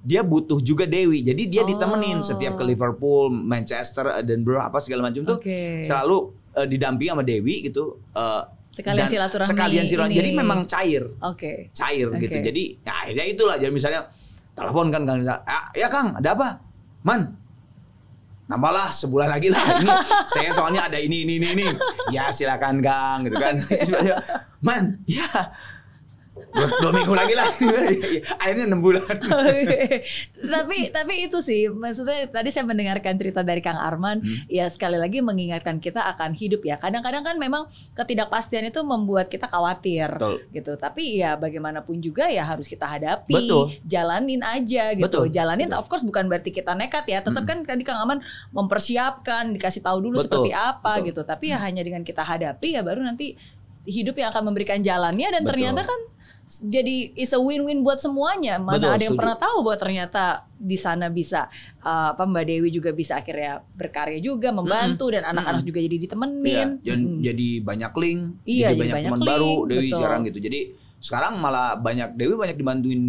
dia butuh juga Dewi. Jadi dia Oh. ditemenin setiap ke Liverpool, Manchester, Edinburgh apa segala macam tuh selalu eh, didampingi sama Dewi gitu. eh, Sekalian silaturahmi. Sekalian silaturahmi. Jadi memang cair, Oke. cair Oke. gitu. Jadi ya akhirnya itulah. Jadi misalnya telepon kan Kang Nisa, "Ah, ya Kang, ada apa? Man, nambahlah sebulan lagi lah. Ini saya soalnya ada ini ini ini ini. Ya silakan Kang gitu kan. Man, ya dua, dua minggu lagi lah. Akhirnya enam bulan. tapi tapi itu sih maksudnya tadi saya mendengarkan cerita dari Kang Arman Hmm. ya sekali lagi mengingatkan kita akan hidup ya kadang-kadang kan memang ketidakpastian itu membuat kita khawatir Betul. gitu tapi ya bagaimanapun juga ya harus kita hadapi Betul. jalanin aja gitu Betul. jalanin Betul. of course bukan berarti kita nekat ya tetap Mm. kan tadi Kang Arman mempersiapkan dikasih tahu dulu Betul. seperti apa Betul. gitu tapi ya hanya dengan kita hadapi ya baru nanti hidup yang akan memberikan jalannya dan Betul. ternyata kan jadi is a win-win buat semuanya. Mana Betul, ada yang setuju. pernah tahu bahwa ternyata di sana bisa uh, apa Mbak Dewi juga bisa akhirnya berkarya juga membantu dan anak-anak juga jadi Iya, ditemenin. dan Mm. jadi banyak link, Iya, jadi jadi banyak banyak teman link, baru Dewi betul. jarang gitu. Jadi sekarang malah banyak Dewi banyak dibantuin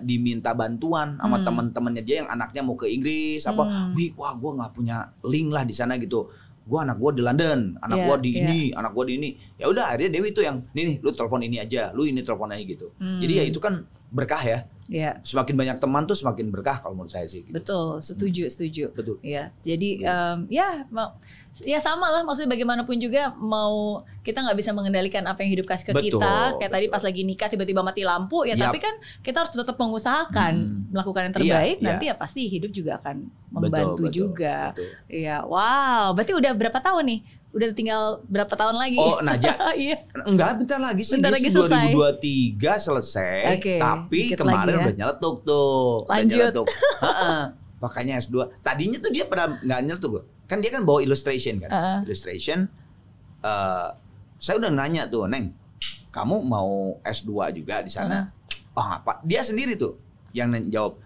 diminta bantuan sama Hmm. teman-temannya dia yang anaknya mau ke Inggris apa, Hmm. wih wah gua nggak punya link lah di sana gitu. Gua anak gua di London, anak Iya, gua di iya. ini, anak gua di ini. Ya udah akhirnya Dewi itu yang nih nih lu telepon ini aja, lu ini telepon aja gitu. Hmm. Jadi ya itu kan berkah ya. Iya, Semakin banyak teman tuh semakin berkah kalau menurut saya sih. Gitu. betul, setuju, setuju. Betul. Iya, jadi Betul. em, ya mau ya sama lah maksudnya bagaimanapun juga mau kita nggak bisa mengendalikan apa yang hidup kasih ke Betul, kita kayak tadi betul. pas lagi nikah tiba-tiba mati lampu ya Yap. tapi kan kita harus tetap mengusahakan Hmm. melakukan yang Iya, terbaik iya. nanti ya pasti hidup juga akan Betul, membantu betul, juga betul. Iya, wow. Berarti udah berapa tahun nih? Udah tinggal berapa tahun lagi? Oh, Naja, iya. Enggak, bentar lagi sih. Bentar lagi selesai. 2023 selesai. Oke, tapi dikit kemarin lagi ya. udah nyeletuk tuh. Udah Lanjut. nyeletuk. Heeh. Makanya S2. Tadinya tuh dia pernah nggak nyeletuk. Kan dia kan bawa illustration kan. Heeh. Illustration. eh saya udah nanya tuh, Neng. Kamu mau S2 juga di sana? Oh, ngapa? Dia sendiri tuh yang jawab.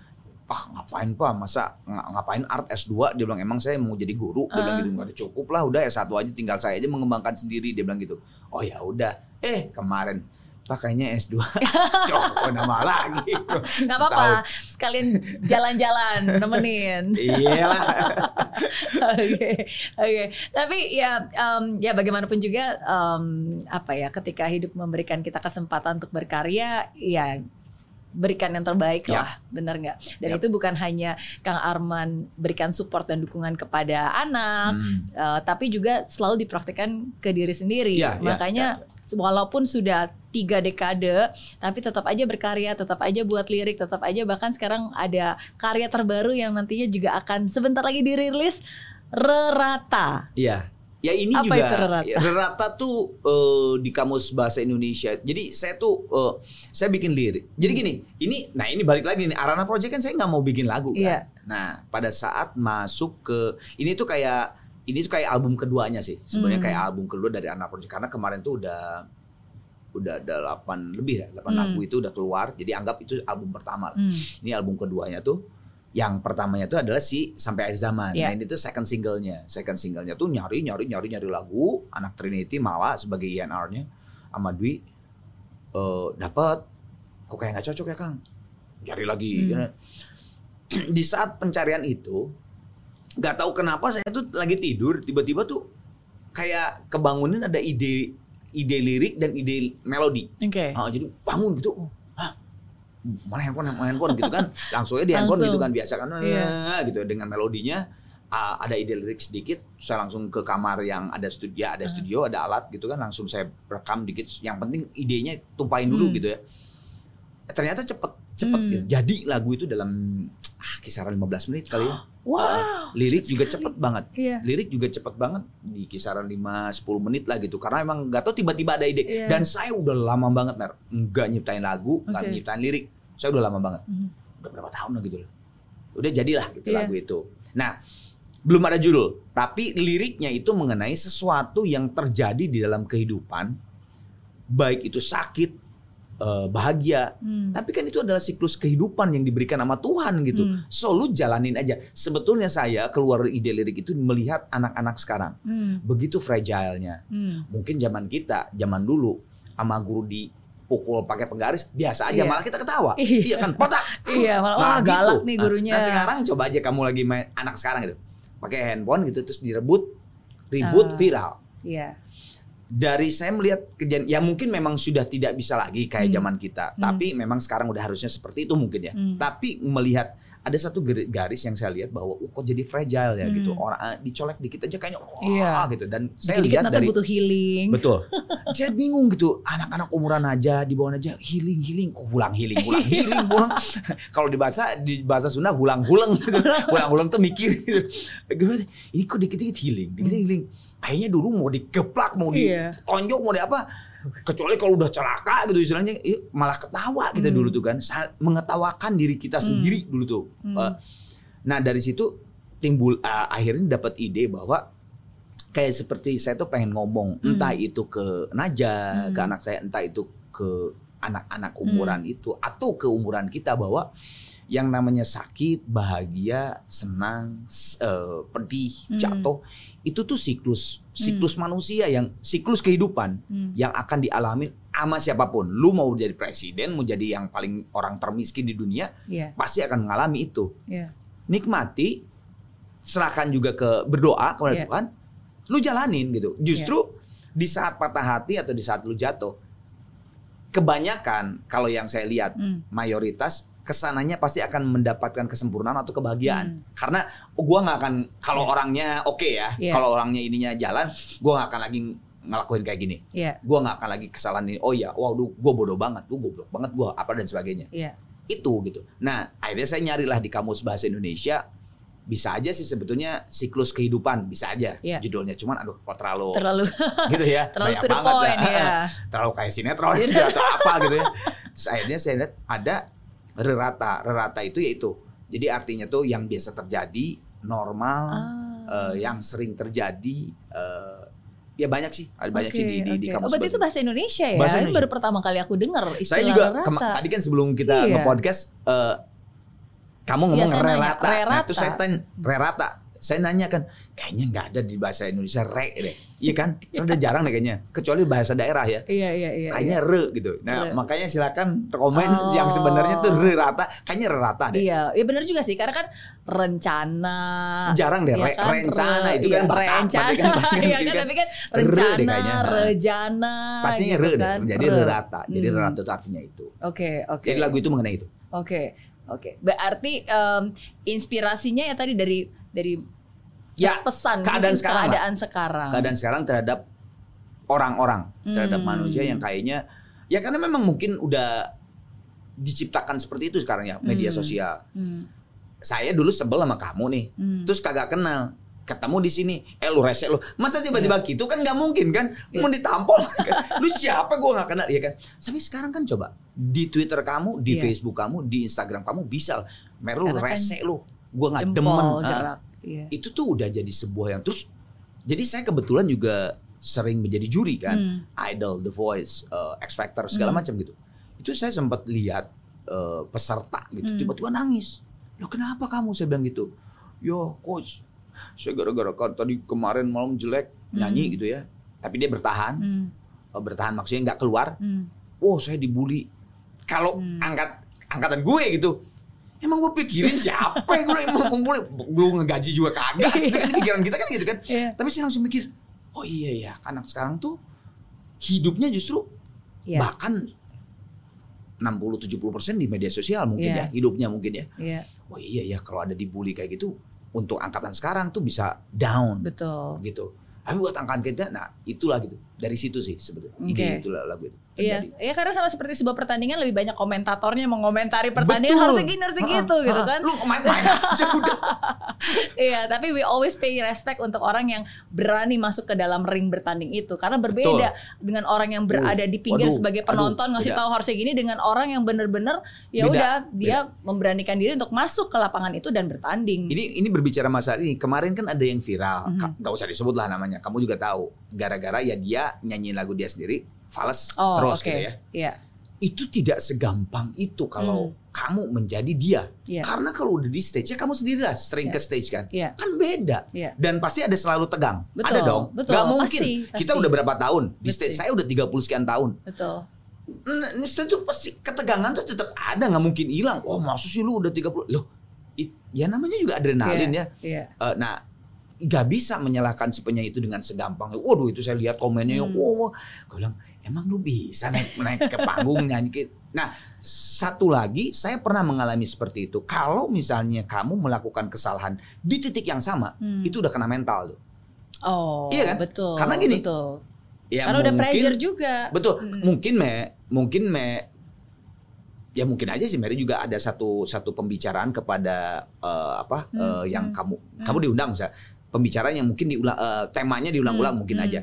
Ah ngapain pak masa ng- ngapain art S2 dia bilang emang saya mau jadi guru dia bilang Ah. gitu nggak ada cukup lah udah S1 aja tinggal saya aja mengembangkan sendiri dia bilang gitu oh ya udah eh kemarin pakainya S2 cowok nama lagi Gak apa-apa. Sekalian jalan-jalan, nemenin. iya lah Oke, oke. Tapi ya, em, ya bagaimanapun juga, em, apa ya, ketika hidup memberikan kita kesempatan untuk berkarya, ya berikan yang terbaik Ya. lah, bener nggak? Dan Yap. itu bukan hanya Kang Arman berikan support dan dukungan kepada anak, Hmm. eh, tapi juga selalu dipraktekkan ke diri sendiri. Ya, ya, Makanya walaupun sudah tiga dekade, tapi tetap aja berkarya, tetap aja buat lirik, tetap aja bahkan sekarang ada karya terbaru yang nantinya juga akan sebentar lagi dirilis Rerata. Iya. Ya ini Apa juga itu rerata? ya, rerata tuh eh, di kamus bahasa Indonesia. Jadi saya tuh eh, saya bikin lirik. Jadi gini, ini nah ini balik lagi nih Arana Project kan saya nggak mau bikin lagu kan. Iya. Nah pada saat masuk ke ini tuh kayak ini tuh kayak album keduanya sih. Sebenarnya Hmm. kayak album kedua dari Arana Project karena kemarin tuh udah udah ada 8 lebih ya, 8 Hmm. lagu itu udah keluar. Jadi anggap itu album pertama. lah. Hmm. Ini album keduanya tuh yang pertamanya tuh adalah si sampai akhir zaman. Iya. Nah ini tuh second singlenya. Second singlenya tuh nyari nyari nyari nyari lagu anak Trinity malah sebagai INR-nya sama Dwi eh dapat kok kayak nggak cocok ya Kang. Cari lagi. Hmm. Di saat pencarian itu nggak tahu kenapa saya tuh lagi tidur tiba-tiba tuh kayak kebangunin ada ide ide lirik dan ide melodi. Oke. Ah, jadi bangun gitu. Mana handphone, mana handphone gitu kan. Langsung aja di handphone Langsung. gitu kan biasa kan. Iya. "Eh," gitu dengan melodinya ah, ada ide lirik sedikit, saya langsung ke kamar yang ada studio, ada Hmm. studio, ada alat gitu kan, langsung saya rekam dikit. Yang penting idenya tumpahin dulu Hmm. gitu ya. Ternyata cepet, cepet Hmm. gitu. Jadi lagu itu dalam ah, kisaran 15 menit kali ya. Wow. Lirik juga sekali. cepet banget. Iya. Lirik juga cepet banget di kisaran 5-10 menit lah gitu. Karena emang gak tahu tiba-tiba ada ide. Iya. Dan saya udah lama banget Mer, nggak nyiptain lagu, nggak Oke. nyiptain lirik. Saya udah lama banget. Mhm. Udah berapa tahun lah gitu loh. Udah jadilah gitu Iya. lagu itu. Nah, belum ada judul, tapi liriknya itu mengenai sesuatu yang terjadi di dalam kehidupan, baik itu sakit, eh, bahagia, Hmm. tapi kan itu adalah siklus kehidupan yang diberikan sama Tuhan gitu. Hmm. So lu jalanin aja. Sebetulnya saya keluar ide lirik itu melihat anak-anak sekarang Hmm. begitu fragile-nya. Hmm. Mungkin zaman kita, zaman dulu sama guru dipukul pakai penggaris biasa aja Iya. malah kita ketawa. Iya. Iya kan? Potak. Iya, malah wah Nah, galak gitu. nih Nah, gurunya. Nah, sekarang coba aja kamu lagi main anak sekarang gitu. Pakai handphone gitu terus direbut, ribut, Ah. viral. Iya. Dari saya melihat kejadian ya mungkin memang sudah tidak bisa lagi kayak Hmm. zaman kita, Hmm. tapi memang sekarang udah harusnya seperti itu mungkin ya. Hmm. Tapi melihat ada satu garis yang saya lihat bahwa oh, kok jadi fragile ya Hmm. gitu. Orang ah, dicolek dikit aja kayaknya wah Iya. gitu dan saya Dikit-dikit lihat dari butuh healing. Betul. Saya bingung gitu, anak-anak umuran aja di bawah aja healing healing, kok hulang healing, hulang healing, hulang. Kalau di bahasa di bahasa Sunda hulang hulang gitu. Hulang hulang tuh mikir gitu. Ini kok dikit-dikit healing, dikit healing. Kayaknya dulu mau dikeplak, mau Iya. ditonjok, mau di apa? Kecuali kalau udah celaka gitu istilahnya, ih, malah ketawa kita Hmm. dulu tuh kan, mengetawakan diri kita Hmm. sendiri dulu tuh. Hmm. Eh, Nah dari situ timbul eh, akhirnya dapat ide bahwa kayak seperti saya tuh pengen ngomong Hmm. entah itu ke Naja, Hmm. ke anak saya, entah itu ke anak-anak umuran itu atau ke umuran kita bahwa yang namanya sakit, bahagia, senang, eh, pedih, Hmm. jatuh itu tuh siklus siklus manusia yang siklus kehidupan Hmm. yang akan dialami sama siapa pun. Lu mau jadi presiden, mau jadi yang paling orang termiskin di dunia, Iya. pasti akan mengalami itu Iya. nikmati, serahkan juga ke berdoa kepada Iya. Tuhan, lu jalanin gitu. Justru di saat patah hati atau di saat lu jatuh, kebanyakan kalau yang saya lihat Hmm. mayoritas ke sananya pasti akan mendapatkan kesempurnaan atau kebahagiaan. Hmm. Karena gua nggak akan kalau orangnya oke ya, Iya. kalau orangnya ininya jalan, gua nggak akan lagi ngelakuin kayak gini. Iya. Gua nggak akan lagi kesalahan ini. Oh ya, waduh, gua bodoh banget, gua goblok banget, gua apa dan sebagainya Iya. itu gitu. Nah, akhirnya saya nyarilah di kamus bahasa Indonesia bisa aja sih sebetulnya siklus kehidupan bisa aja Iya. judulnya cuman aduh kok terlalu Terlalu gitu ya terlalu banyak banget point lah. ya. terlalu kayak sinetron Iya. atau apa gitu ya Terus akhirnya saya lihat ada rerata rerata itu yaitu jadi artinya tuh yang biasa terjadi normal Ah. eh, yang sering terjadi eh, ya banyak sih ada banyak sih di, di, di Oke, oke. kamus Oh, berarti itu bahasa Indonesia ya? Bahasa Ini Indonesia. baru pertama kali aku dengar istilah saya juga rata. kema- tadi kan sebelum kita Iya. nge-podcast eh, kamu ngomong saya nanya, rerata. Nah, rerata. terus saya tanya rerata. Saya nanya kan, kayaknya nggak ada di bahasa Indonesia re deh. Iya kan? Kan udah jarang deh kayaknya. Kecuali bahasa daerah ya. Iya, iya, iya. Kayaknya re gitu. Nah, Re. makanya silakan komen Oh. yang sebenarnya tuh re rata. Kayaknya rerata deh. Iya, iya benar juga sih karena kan rencana Jarang deh, Iya re, kan, rencana re- itu iya, kan Batak. rencana. Berarti kan, berarti Iya kan, kan, tapi kan Re rencana, kayaknya. rejana Pastinya gitu re deh. kan. Jadi Re. re rata. Jadi Hmm. re rata itu artinya itu. Oke, oke. Jadi lagu itu mengenai itu. Oke, oke. Berarti em, inspirasinya ya tadi dari dari Ya, pesan keadaan sekarang lah. keadaan sekarang. keadaan sekarang terhadap orang-orang, terhadap Hmm. manusia yang kayaknya ya karena memang mungkin udah diciptakan seperti itu sekarang ya media Hmm. sosial. Hmm, Saya dulu sebel sama kamu nih, hmm. terus kagak kenal. Ketemu di sini, eh lu rese lu. Masa tiba-tiba gitu kan nggak mungkin kan? Iya. Mau ditampol kan? Lu siapa gua nggak kenal ya kan? Tapi sekarang kan coba di Twitter kamu, di Iya. Facebook kamu, di Instagram kamu bisa. Meru Karena kan rese lu. Gua nggak demen. Ah gerak. Iya. itu tuh udah jadi sebuah yang terus jadi saya kebetulan juga sering menjadi juri kan Hmm, Idol, The Voice, uh, X Factor segala Hmm. macam gitu itu saya sempat lihat uh, peserta gitu Hmm. tiba-tiba nangis lo kenapa kamu saya bilang gitu yo coach saya gara-gara kan tadi kemarin malam jelek nyanyi Hmm. gitu ya. Tapi dia bertahan. Hmm, Uh, bertahan maksudnya nggak keluar. Hmm. oh saya dibully. Kalau Hmm. angkat angkatan gue gitu. Emang gue pikirin siapa yang gue mau ngumpul Gue ngegaji juga kagak. Itu kan pikiran kita kan gitu kan. Iya. Tapi saya langsung mikir Oh iya ya anak sekarang tuh Hidupnya justru Iya. Bahkan 60-70% di media sosial mungkin Iya. ya Hidupnya mungkin ya. Iya, Oh iya ya kalau ada dibully kayak gitu Untuk angkatan sekarang tuh bisa down. Betul. gitu. Tapi buat angkatan kita Nah itulah gitu. Dari situ sih sebetulnya Oke. ide itu lah lagu itu Iya, iya karena sama seperti sebuah pertandingan lebih banyak komentatornya mengomentari pertandingan Betul. harusnya gini harusnya Ha-ha, gitu gitu kan. lu main-main aja udah Iya, tapi we always pay respect untuk orang yang berani masuk ke dalam ring bertanding itu karena berbeda dengan orang yang berada di pinggir Waduh, sebagai aduh, penonton ngasih beda. tahu harusnya gini dengan orang yang bener-bener ya Beda, udah dia memberanikan diri untuk masuk ke lapangan itu dan bertanding. Ini ini berbicara masalah ini. Kemarin kan ada yang viral. Mhm. Ka- Nggak usah disebut lah namanya. Kamu juga tahu. Gara-gara ya dia nyanyi lagu dia sendiri, fals Oh, terus oke. gitu ya. Iya, Itu tidak segampang itu kalau kamu menjadi dia. iya. Karena kalau udah di stage ya kamu sendiri lah sering Iya. ke stage kan. Iya. Kan beda. Iya. Dan pasti ada selalu tegang. Betul, ada dong. betul. Nggak mungkin. Pasti, Kita pasti. udah berapa tahun di stage? Saya udah 30 sekian tahun. Betul. Nah, itu pasti ketegangan tuh tetap ada, nggak mungkin hilang. Oh, maksud sih lu udah 30. Loh, it- ya namanya juga adrenalin ya. Iya. Eh, nah, nggak bisa menyalahkan si penyanyi itu dengan segampang. Waduh, itu saya lihat komennya, Hmm. wow, gue bilang, emang lu bisa naik naik ke panggung nyanyi? ke-" Nah, satu lagi, saya pernah mengalami seperti itu. Kalau misalnya kamu melakukan kesalahan di titik yang sama, Hmm. itu udah kena mental tuh. Oh, Iya kan? betul. Karena gini, betul. Ya, Karena udah mungkin- pressure juga. Betul, Hmm. mungkin me, mungkin me, ya mungkin aja sih Mary juga ada satu satu pembicaraan kepada eh, apa Hmm, eh, yang hmm, kamu hmm. kamu diundang misalnya pembicaraan yang mungkin diulang eh, temanya diulang-ulang Hmm, mungkin hmm. aja.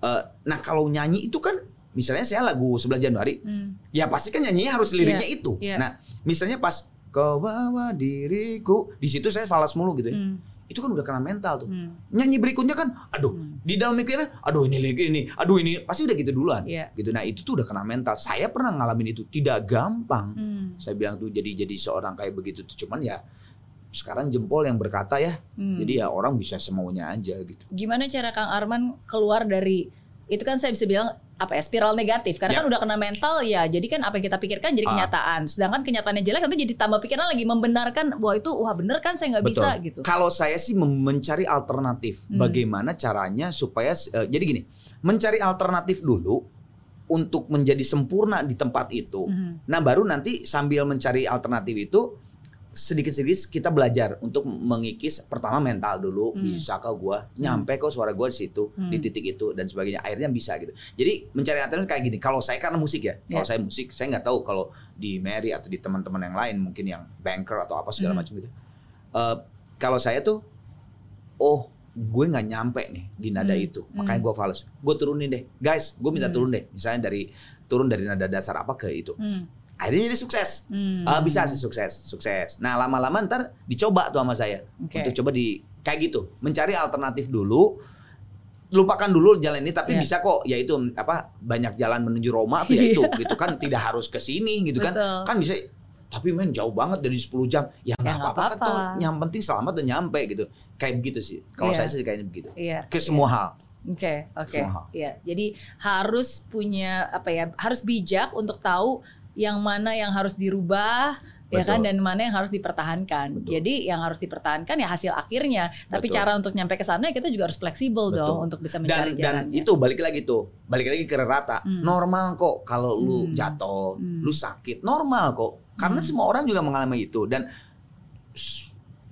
Eh, nah kalau nyanyi itu kan misalnya saya lagu 11 Januari, Hmm. ya pasti kan nyanyinya harus liriknya itu. iya. Nah misalnya pas kau bawa diriku, di situ saya falas mulu gitu ya. Hmm. Itu kan udah kena mental tuh. Hmm. Nyanyi berikutnya kan, aduh Hmm. di dalam pikiran, aduh ini lagi ini, aduh ini pasti udah gitu duluan Iya. gitu. Nah itu tuh udah kena mental. Saya pernah ngalamin itu tidak gampang. Hmm. Saya bilang tuh jadi jadi seorang kayak begitu tuh cuman ya sekarang jempol yang berkata ya. Hmm. Jadi ya orang bisa semaunya aja gitu. gimana cara Kang Arman keluar dari itu kan saya bisa bilang apa ya spiral negatif karena Ya. kan udah kena mental ya jadi kan apa yang kita pikirkan jadi Ah. kenyataan sedangkan kenyataannya jelek nanti jadi tambah pikiran lagi membenarkan wah itu wah bener kan saya nggak bisa gitu Kalau saya sih mencari alternatif, Hmm. bagaimana caranya supaya eh, jadi gini, mencari alternatif dulu untuk menjadi sempurna di tempat itu. Mhm. Nah baru nanti sambil mencari alternatif itu sedikit-sedikit kita belajar untuk mengikis pertama mental dulu Hmm. bisa kok gua nyampe kok suara gua di situ Hmm. di titik itu dan sebagainya akhirnya bisa gitu jadi mencari alternatif kayak gini kalau saya karena musik ya kalau Ya. saya musik saya nggak tahu kalau di Mary atau di teman-teman yang lain mungkin yang banker atau apa segala Hmm. macam gitu Eh, kalau saya tuh oh gue nggak nyampe nih di nada Hmm. itu makanya gue fals gue turunin deh guys gue minta Hmm. turun deh misalnya dari turun dari nada dasar apa ke itu Hmm. Akhirnya jadi sukses Hmm. Ah, bisa sih sukses, sukses. Nah lama-lama ntar dicoba tuh sama saya Oke. untuk coba di kayak gitu, mencari alternatif dulu, lupakan dulu jalan ini, tapi Iya. bisa kok, yaitu apa banyak jalan menuju Roma tuh ya itu, gitu kan, tidak harus ke sini gitu kan, Betul. kan bisa. Tapi men jauh banget dari 10 jam, ya nggak nggak apa-apa kan tuh, yang penting selamat dan nyampe gitu, kayak begitu sih. Kalau Iya. saya sih kayaknya begitu, Iya. ke semua hal. Oke, oke. Semua hal. Iya. Jadi harus punya apa ya? Harus bijak untuk tahu yang mana yang harus dirubah ya kan Betul. dan mana yang harus dipertahankan. Betul. Jadi yang harus dipertahankan ya hasil akhirnya. Tapi Betul. cara untuk nyampe ke sana kita juga harus fleksibel Betul. dong untuk bisa mencari Dan dan itu balik lagi tuh, balik lagi ke rata. Hmm. Normal kok kalau lu Hmm. jatuh, Hmm. lu sakit, normal kok. Karena Hmm. semua orang juga mengalami itu dan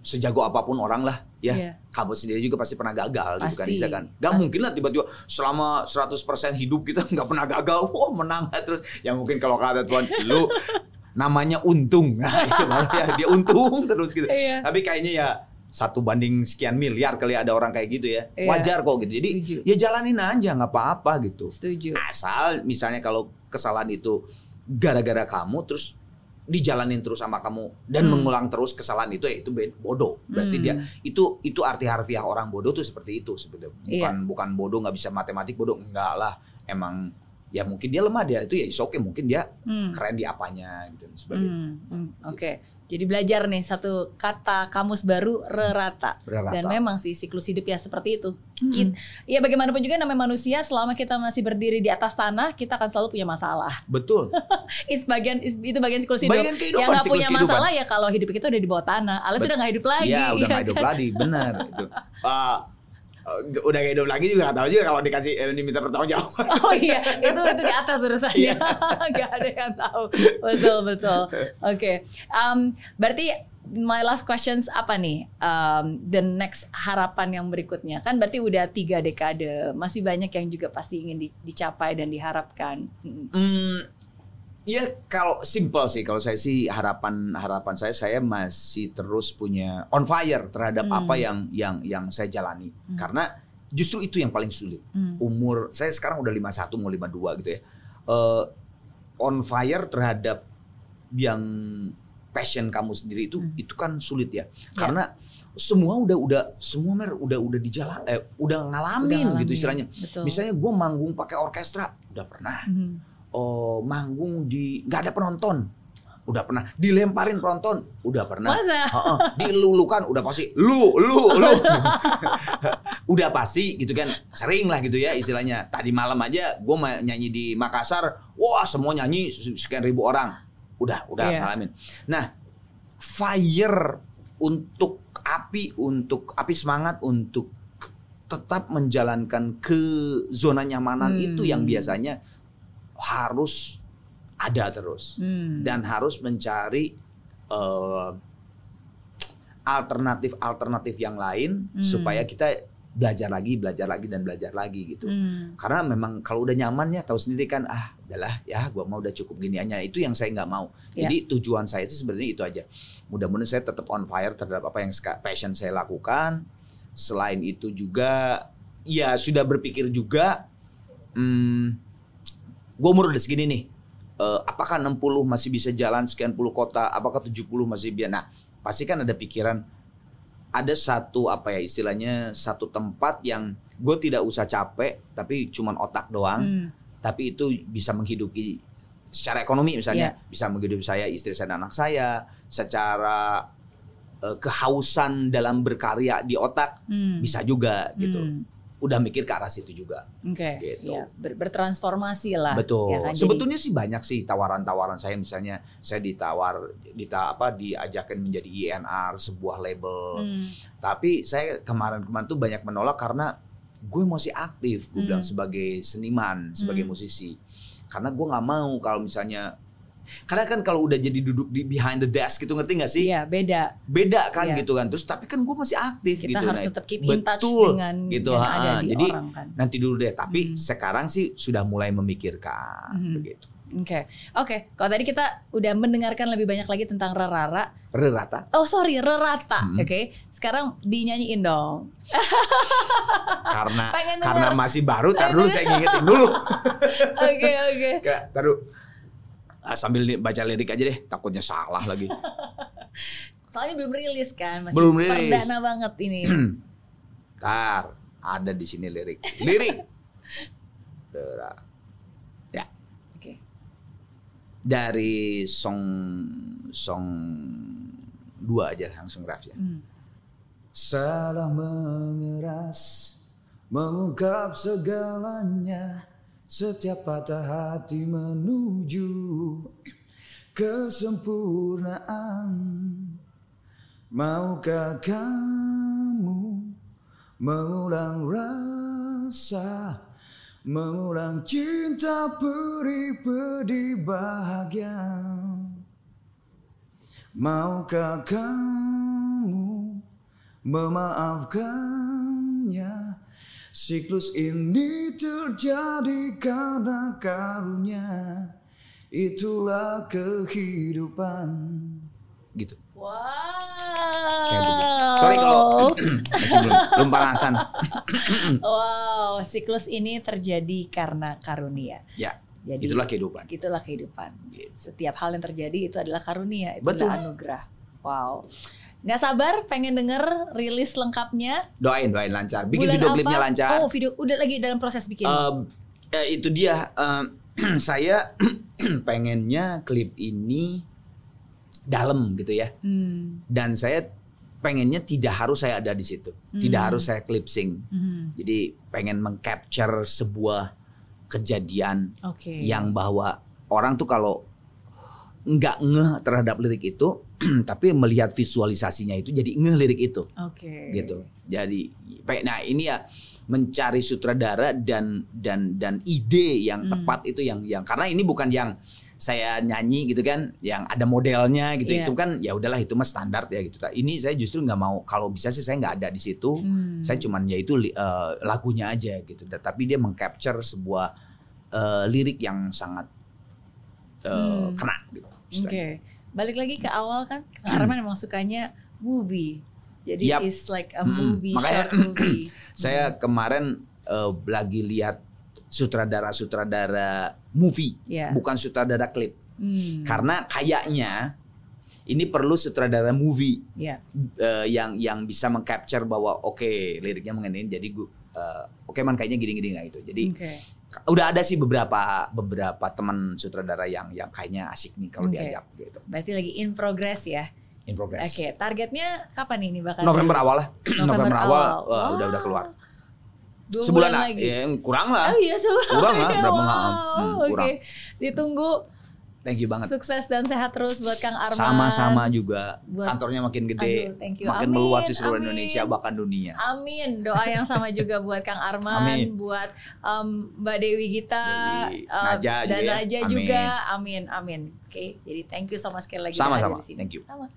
sejago apa pun orang lah, ya. Iya. Kamu sendiri juga pasti pernah gagal gitu kan, Pasti. Kan. Gak Pasti. mungkin lah tiba-tiba selama 100% hidup kita nggak pernah gagal, wah menang terus. Ya mungkin kalau kata Tuhan, lu namanya untung. Nah, itu malah ya dia untung terus gitu. Iya. Tapi kayaknya ya satu banding sekian miliar kali ada orang kayak gitu ya. Iya. Wajar kok gitu. Jadi Setuju. ya jalanin aja nggak apa-apa gitu. Setuju. Asal misalnya kalau kesalahan itu gara-gara kamu terus dijalanin terus sama kamu dan Hmm. mengulang terus kesalahan itu ya itu bodoh. Berarti Hmm. dia itu itu arti harfiah orang bodoh tuh seperti itu sebetulnya. Iya. Bukan bukan bodoh nggak bisa matematik bodoh enggak lah. Emang ya mungkin dia lemah dia itu ya is oke mungkin dia Hmm. keren di apanya gitu dan sebagainya. Hmm, hmm, Oke, jadi belajar nih satu kata kamus baru rerata. Berrata. Dan memang sih siklus hidup ya seperti itu. Hmm. Kit- Ya bagaimanapun juga namanya manusia, selama kita masih berdiri di atas tanah, kita akan selalu punya masalah. Betul. It's bagian, itu bagian siklus hidup. Bagian kehidupan Yang nggak punya kehidupan. masalah ya kalau hidup kita udah di bawah tanah. Alias Bet- udah nggak hidup lagi. Iya, udah ya nggak hidup kan? lagi, benar itu. Eh, udah gak hidup lagi juga gak tahu juga kalau dikasih eh, diminta pertanggung jawab. Oh iya, itu itu di atas urusannya. Iya. Gak ada yang tahu. Betul betul. Oke, Em, berarti my last questions apa nih? Um, the next harapan yang berikutnya kan berarti udah tiga dekade, masih banyak yang juga pasti ingin di- dicapai dan diharapkan. Mm. Hmm, ya kalau simple sih kalau saya sih harapan harapan saya saya masih terus punya on fire terhadap Hmm. apa yang yang yang saya jalani Hmm. karena justru itu yang paling sulit Mm. umur saya sekarang udah 51 mau 52 gitu ya Eh, on fire terhadap yang passion kamu sendiri itu Hmm. itu kan sulit ya karena semua udah udah semua mer udah udah di jalan eh udah ngalamin Udah gitu ngalamin. istilahnya Betul. misalnya gue manggung pakai orkestra udah pernah Mhm. Oh, manggung di nggak ada penonton. Udah pernah dilemparin penonton. Udah pernah. Masa? Heeh, dilulukan udah pasti lu lu lu. Udah pasti gitu kan. Sering lah gitu ya istilahnya. Tadi malam aja gue nyanyi di Makassar. Wah semua nyanyi sekian ribu orang. Udah udah Iya. ngalamin. Nah fire untuk api untuk api semangat untuk tetap menjalankan ke zona nyamanan Hmm. itu yang biasanya harus ada terus Hmm. dan harus mencari eh, alternatif-alternatif yang lain Hmm. supaya kita belajar lagi, belajar lagi dan belajar lagi gitu. Hmm. Karena memang kalau udah nyaman ya tahu sendiri kan ah udahlah ya gua mau udah cukup gini aja itu yang saya nggak mau. Ya. Jadi tujuan saya itu sebenarnya itu aja. Mudah-mudahan saya tetap on fire terhadap apa yang passion saya lakukan. Selain itu juga ya sudah berpikir juga hmm, gue umur udah segini nih. Eh, apakah 60 masih bisa jalan sekian puluh kota? Apakah 70 masih bisa? Nah, pasti kan ada pikiran ada satu apa ya istilahnya satu tempat yang gue tidak usah capek tapi cuman otak doang Hmm. tapi itu bisa menghidupi secara ekonomi misalnya Iya. bisa menghidupi saya istri saya dan anak saya secara eh, kehausan dalam berkarya di otak Hmm. bisa juga gitu Hmm. Udah mikir ke arah situ juga Oke, Gitu. ya, ber- bertransformasi lah. betul ya kan? Jadi- sebetulnya sih banyak sih tawaran-tawaran saya misalnya saya ditawar dita apa diajakin menjadi INR sebuah label Hmm. Tapi saya kemarin-kemarin tuh banyak menolak karena gue masih aktif, gue Hmm. bilang sebagai seniman, sebagai Hmm. musisi. Karena gue nggak mau kalau misalnya, karena kan kalau udah jadi duduk di behind the desk gitu ngerti nggak sih? Iya, beda. Beda kan Iya. gitu kan. Terus tapi kan gue masih aktif Kita gitu. harus Nah, tetap keep in touch betul, dengan gitu, yang ada di Jadi, orang kan. nanti dulu deh. Tapi Hmm. sekarang sih sudah mulai memikirkan Hmm. begitu. Oke, oke. Kalau tadi kita udah mendengarkan lebih banyak lagi tentang Rerara. Rata Oh sorry, Rerata. Hmm. Oke, sekarang dinyanyiin dong. karena karena masih baru. Tar dulu saya ngingetin dulu. Oke, oke. Kayak taruh ah, sambil li- baca lirik aja deh. Takutnya salah lagi. Soalnya belum rilis kan, masih Belum rilis. perdana banget ini. Ntar ada di sini lirik. Lirik. Dera. Ya, Oke. dari song song dua aja langsung rap ya. Hmm. Salah mengeras mengungkap segalanya setiap patah hati menuju kesempurnaan. Maukah kamu mengulang rasa mengulang cinta peri pedih bahagia? Maukah kamu memaafkannya Siklus ini terjadi karena karunia Itulah kehidupan Gitu Wow. Kayak begitu. Sorry kalau masih belum, belum panasan wow, siklus ini terjadi karena karunia. Ya Jadi itulah kehidupan gitulah kehidupan. Gitu. Setiap hal yang terjadi itu adalah karunia, itu Betul. adalah anugerah. Wow. Nggak sabar pengen denger rilis lengkapnya. Doain doain lancar Bikin Bulan video klipnya lancar Oh, video udah lagi dalam proses bikin. Em, eh, Itu dia em, Saya pengennya klip ini dalam gitu ya hmm. dan saya pengennya tidak harus saya ada di situ, tidak Hmm. harus saya clip sync. Hmm. Jadi pengen mengcapture sebuah kejadian Oke. yang bahwa orang tuh kalau nggak ngeh terhadap lirik itu, tapi melihat visualisasinya itu jadi ngeh lirik itu, Oke. gitu. Jadi, nah ini ya mencari sutradara dan dan dan ide yang Hmm. tepat itu yang yang karena ini bukan yang saya nyanyi gitu kan yang ada modelnya gitu Iya. itu kan ya udahlah itu mah standar ya gitu ini saya justru nggak mau kalau bisa sih saya nggak ada di situ Hmm. saya cuman ya itu eh, lagunya aja gitu tapi dia mengcapture sebuah eh, lirik yang sangat eh, Hmm. kena gitu Oke, istilahnya. Balik lagi ke awal kan, Kang Arman emang sukanya movie. Jadi Yap. is like a Mm-mm. movie, Makanya- short movie. saya kemarin eh, lagi lihat sutradara-sutradara movie Ya. bukan sutradara klip Hmm. karena kayaknya ini perlu sutradara movie Ya. eh, yang yang bisa mengcapture bahwa oke liriknya mengenai jadi gue eh, oke man kayaknya gini-gini nah gitu jadi Oke. Udah ada sih beberapa beberapa teman sutradara yang yang kayaknya asik nih kalau Oke. diajak gitu Berarti lagi in progress ya. in progress Oke, targetnya kapan ini bakal? November awal lah November, awal, awal. wah, udah udah keluar Dua sebulan lagi. ya, kurang lah Oh iya sebulan. Kurang lah, berapa? Wow, Hmm, Oke. kurang. Ditunggu. Thank you banget. Sukses dan sehat terus buat Kang Arman. sama-sama juga Buat- kantornya makin gede Aduh, thank you. makin Amin, meluas di seluruh amin. Indonesia bahkan dunia Amin. Doa yang sama juga buat Kang Arman, Amin. buat um, Mbak Dewi Gita, Dewi, um, Naja dan juga ya. Naja Amin. juga. Amin, amin. Oke, jadi thank you so much sekali lagi Sama-sama. hadir di sini. Thank you. Sama.